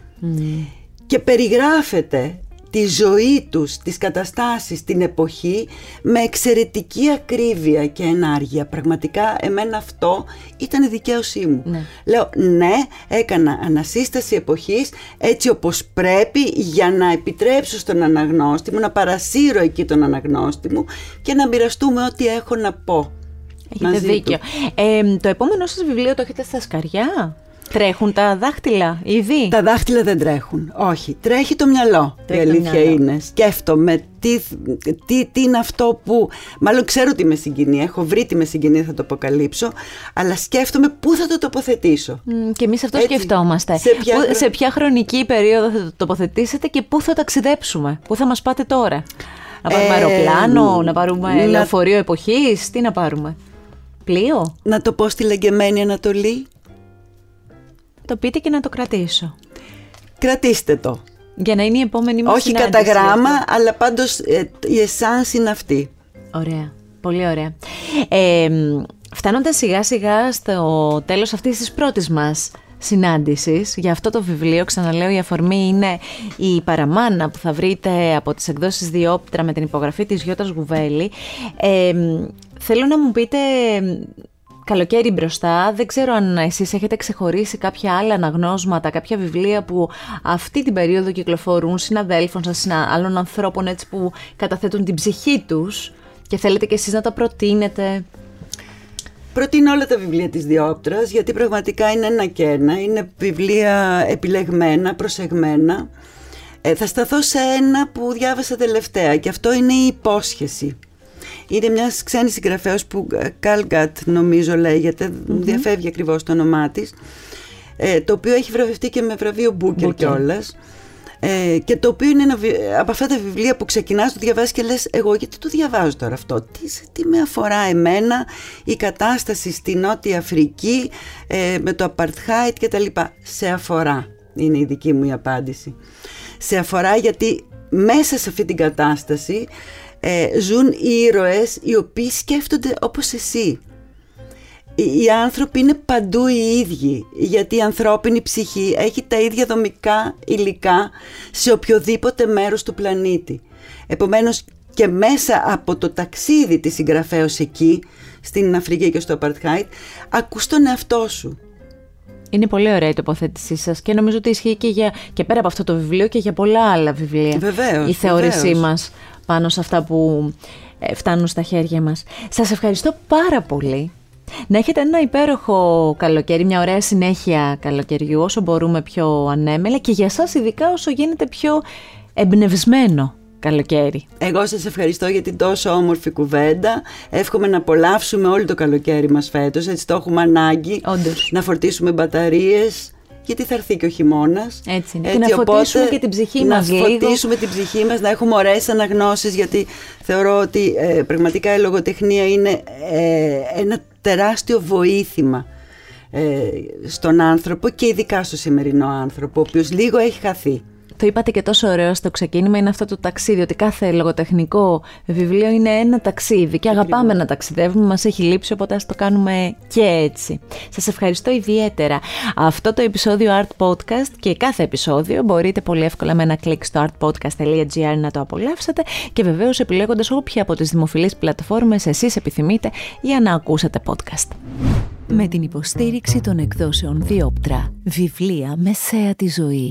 [SPEAKER 2] Και περιγράφεται τη ζωή τους, τις καταστάσεις, την εποχή με εξαιρετική ακρίβεια και ενάργεια. Πραγματικά εμένα αυτό ήταν η δικαίωσή μου.
[SPEAKER 1] Ναι.
[SPEAKER 2] Λέω ναι, έκανα ανασύσταση εποχής έτσι όπως πρέπει για να επιτρέψω στον αναγνώστη μου, να παρασύρω εκεί τον αναγνώστη μου και να μοιραστούμε ό,τι έχω να πω.
[SPEAKER 1] Έχετε
[SPEAKER 2] μαζί
[SPEAKER 1] δίκιο.
[SPEAKER 2] του.
[SPEAKER 1] Ε, το επόμενο σας βιβλίο το έχετε στα σκαριά; Τρέχουν τα δάχτυλα ήδη;
[SPEAKER 2] Τα δάχτυλα δεν τρέχουν. Όχι. Τρέχει το μυαλό.
[SPEAKER 1] Τρέχει
[SPEAKER 2] η
[SPEAKER 1] το
[SPEAKER 2] αλήθεια
[SPEAKER 1] μυαλό.
[SPEAKER 2] είναι. Σκέφτομαι τι, τι, τι είναι αυτό που. Μάλλον ξέρω τι με συγκινεί. Έχω βρει τι με συγκινεί, θα το αποκαλύψω. Αλλά σκέφτομαι πού θα το τοποθετήσω.
[SPEAKER 1] Μ, Και εμείς αυτό
[SPEAKER 2] Έτσι.
[SPEAKER 1] σκεφτόμαστε.
[SPEAKER 2] Σε ποια
[SPEAKER 1] Πού-
[SPEAKER 2] χρο-
[SPEAKER 1] σε ποια χρονική περίοδο θα το τοποθετήσετε και πού θα ταξιδέψουμε, πού θα μας πάτε τώρα; Να πάρουμε
[SPEAKER 2] Ε,
[SPEAKER 1] αεροπλάνο, να πάρουμε
[SPEAKER 2] να-
[SPEAKER 1] λεωφορείο εποχής, τι να πάρουμε; Πλοίο,
[SPEAKER 2] Να το πω στη λεγεμένη Ανατολή.
[SPEAKER 1] Το πείτε και να το κρατήσω.
[SPEAKER 2] Κρατήστε το.
[SPEAKER 1] Για να είναι η επόμενη μας
[SPEAKER 2] Όχι κατά
[SPEAKER 1] συνάντηση.
[SPEAKER 2] γράμμα, αλλά πάντως ε, η εσάνς είναι αυτή.
[SPEAKER 1] Ωραία, πολύ ωραία. Ε, μ, φτάνοντας σιγά σιγά στο τέλος αυτής της πρώτης μας συνάντησης για αυτό το βιβλίο, ξαναλέω η αφορμή είναι η παραμάνα που θα βρείτε από τις εκδόσεις Διόπτρα με την υπογραφή της Γιώτας Γουβέλη. Ε, μ, θέλω να μου πείτε μ, καλοκαίρι μπροστά, δεν ξέρω αν εσείς έχετε ξεχωρίσει κάποια άλλα αναγνώσματα, κάποια βιβλία που αυτή την περίοδο κυκλοφορούν συναδέλφων σας, συνα- άλλων ανθρώπων έτσι που καταθέτουν την ψυχή τους και θέλετε και εσείς να τα προτείνετε;
[SPEAKER 2] Προτείνω όλα τα βιβλία της Διόπτρας γιατί πραγματικά είναι ένα και ένα. Είναι βιβλία επιλεγμένα, προσεγμένα. Ε, θα σταθώ σε ένα που διάβασα τελευταία και αυτό είναι η υπόσχεση. Είναι μιας ξένης συγγραφέας που Κάλγκατ νομίζω λέγεται, μου διαφεύγει ακριβώς το όνομά της, ε, το οποίο έχει βραβευτεί και με βραβείο Μπούκερ
[SPEAKER 1] Booker.
[SPEAKER 2] κιόλας. Ε, και το οποίο είναι ένα, βι- από αυτά τα βιβλία που ξεκινάς, το διαβάζεις και λες εγώ γιατί το διαβάζω τώρα αυτό, τι, σε- τι με αφορά εμένα η κατάσταση στη Νότια Αφρική ε, με το Apartheid και τα λοιπά; Σε αφορά, είναι η δική μου η απάντηση. Σε αφορά γιατί μέσα σε αυτή την κατάσταση ε, ζουν οι ήρωες οι οποίοι σκέφτονται όπως εσύ. Οι οι άνθρωποι είναι παντού οι ίδιοι, γιατί η ανθρώπινη ψυχή έχει τα ίδια δομικά υλικά σε οποιοδήποτε μέρος του πλανήτη. Επομένως και μέσα από το ταξίδι της συγγραφέως εκεί, στην Αφρική και στο Απαρτχάιτ, ακούς τον εαυτό σου.
[SPEAKER 1] Είναι πολύ ωραία η τοποθέτησή σας και νομίζω ότι ισχύει και, για, και πέρα από αυτό το βιβλίο και για πολλά άλλα βιβλία.
[SPEAKER 2] Βεβαίως,
[SPEAKER 1] Η θεώρησή
[SPEAKER 2] βεβαίως.
[SPEAKER 1] Μας πάνω σε αυτά που ε, φτάνουν στα χέρια μας. Σας ευχαριστώ πάρα πολύ. Να έχετε ένα υπέροχο καλοκαίρι, μια ωραία συνέχεια καλοκαιριού, όσο μπορούμε πιο ανέμελα και για σας ειδικά όσο γίνεται πιο εμπνευσμένο καλοκαίρι.
[SPEAKER 2] Εγώ σας ευχαριστώ για την τόσο όμορφη κουβέντα. Εύχομαι να απολαύσουμε όλο το καλοκαίρι μας φέτος, έτσι το έχουμε ανάγκη.
[SPEAKER 1] Όντως.
[SPEAKER 2] Να φορτίσουμε μπαταρίες, γιατί θα έρθει και ο χειμώνας.
[SPEAKER 1] Έτσι είναι. Και να φωτίσουμε και την ψυχή μας
[SPEAKER 2] Να
[SPEAKER 1] λίγο.
[SPEAKER 2] φωτίσουμε την ψυχή μας, να έχουμε ωραίες αναγνώσεις, γιατί θεωρώ ότι ε, πραγματικά η λογοτεχνία είναι ε, ένα τεράστιο βοήθημα ε, στον άνθρωπο και ειδικά στο σημερινό άνθρωπο, ο οποίος λίγο έχει χαθεί.
[SPEAKER 1] Το είπατε και τόσο ωραίο στο ξεκίνημα, είναι αυτό το ταξίδι, ότι κάθε λογοτεχνικό βιβλίο είναι ένα ταξίδι και αγαπάμε να ταξιδεύουμε, μας έχει λείψει, οπότε ας το κάνουμε και έτσι. Σας ευχαριστώ ιδιαίτερα. Αυτό το επεισόδιο Art Podcast και κάθε επεισόδιο μπορείτε πολύ εύκολα με ένα κλικ στο artpodcast.gr να το απολαύσετε και βεβαίως επιλέγοντας όποια από τις δημοφιλείς πλατφόρμες εσείς επιθυμείτε για να ακούσετε podcast. Με την υποστήριξη των εκδόσεων Διόπτρα, βιβλία μεσαία τη ζωή.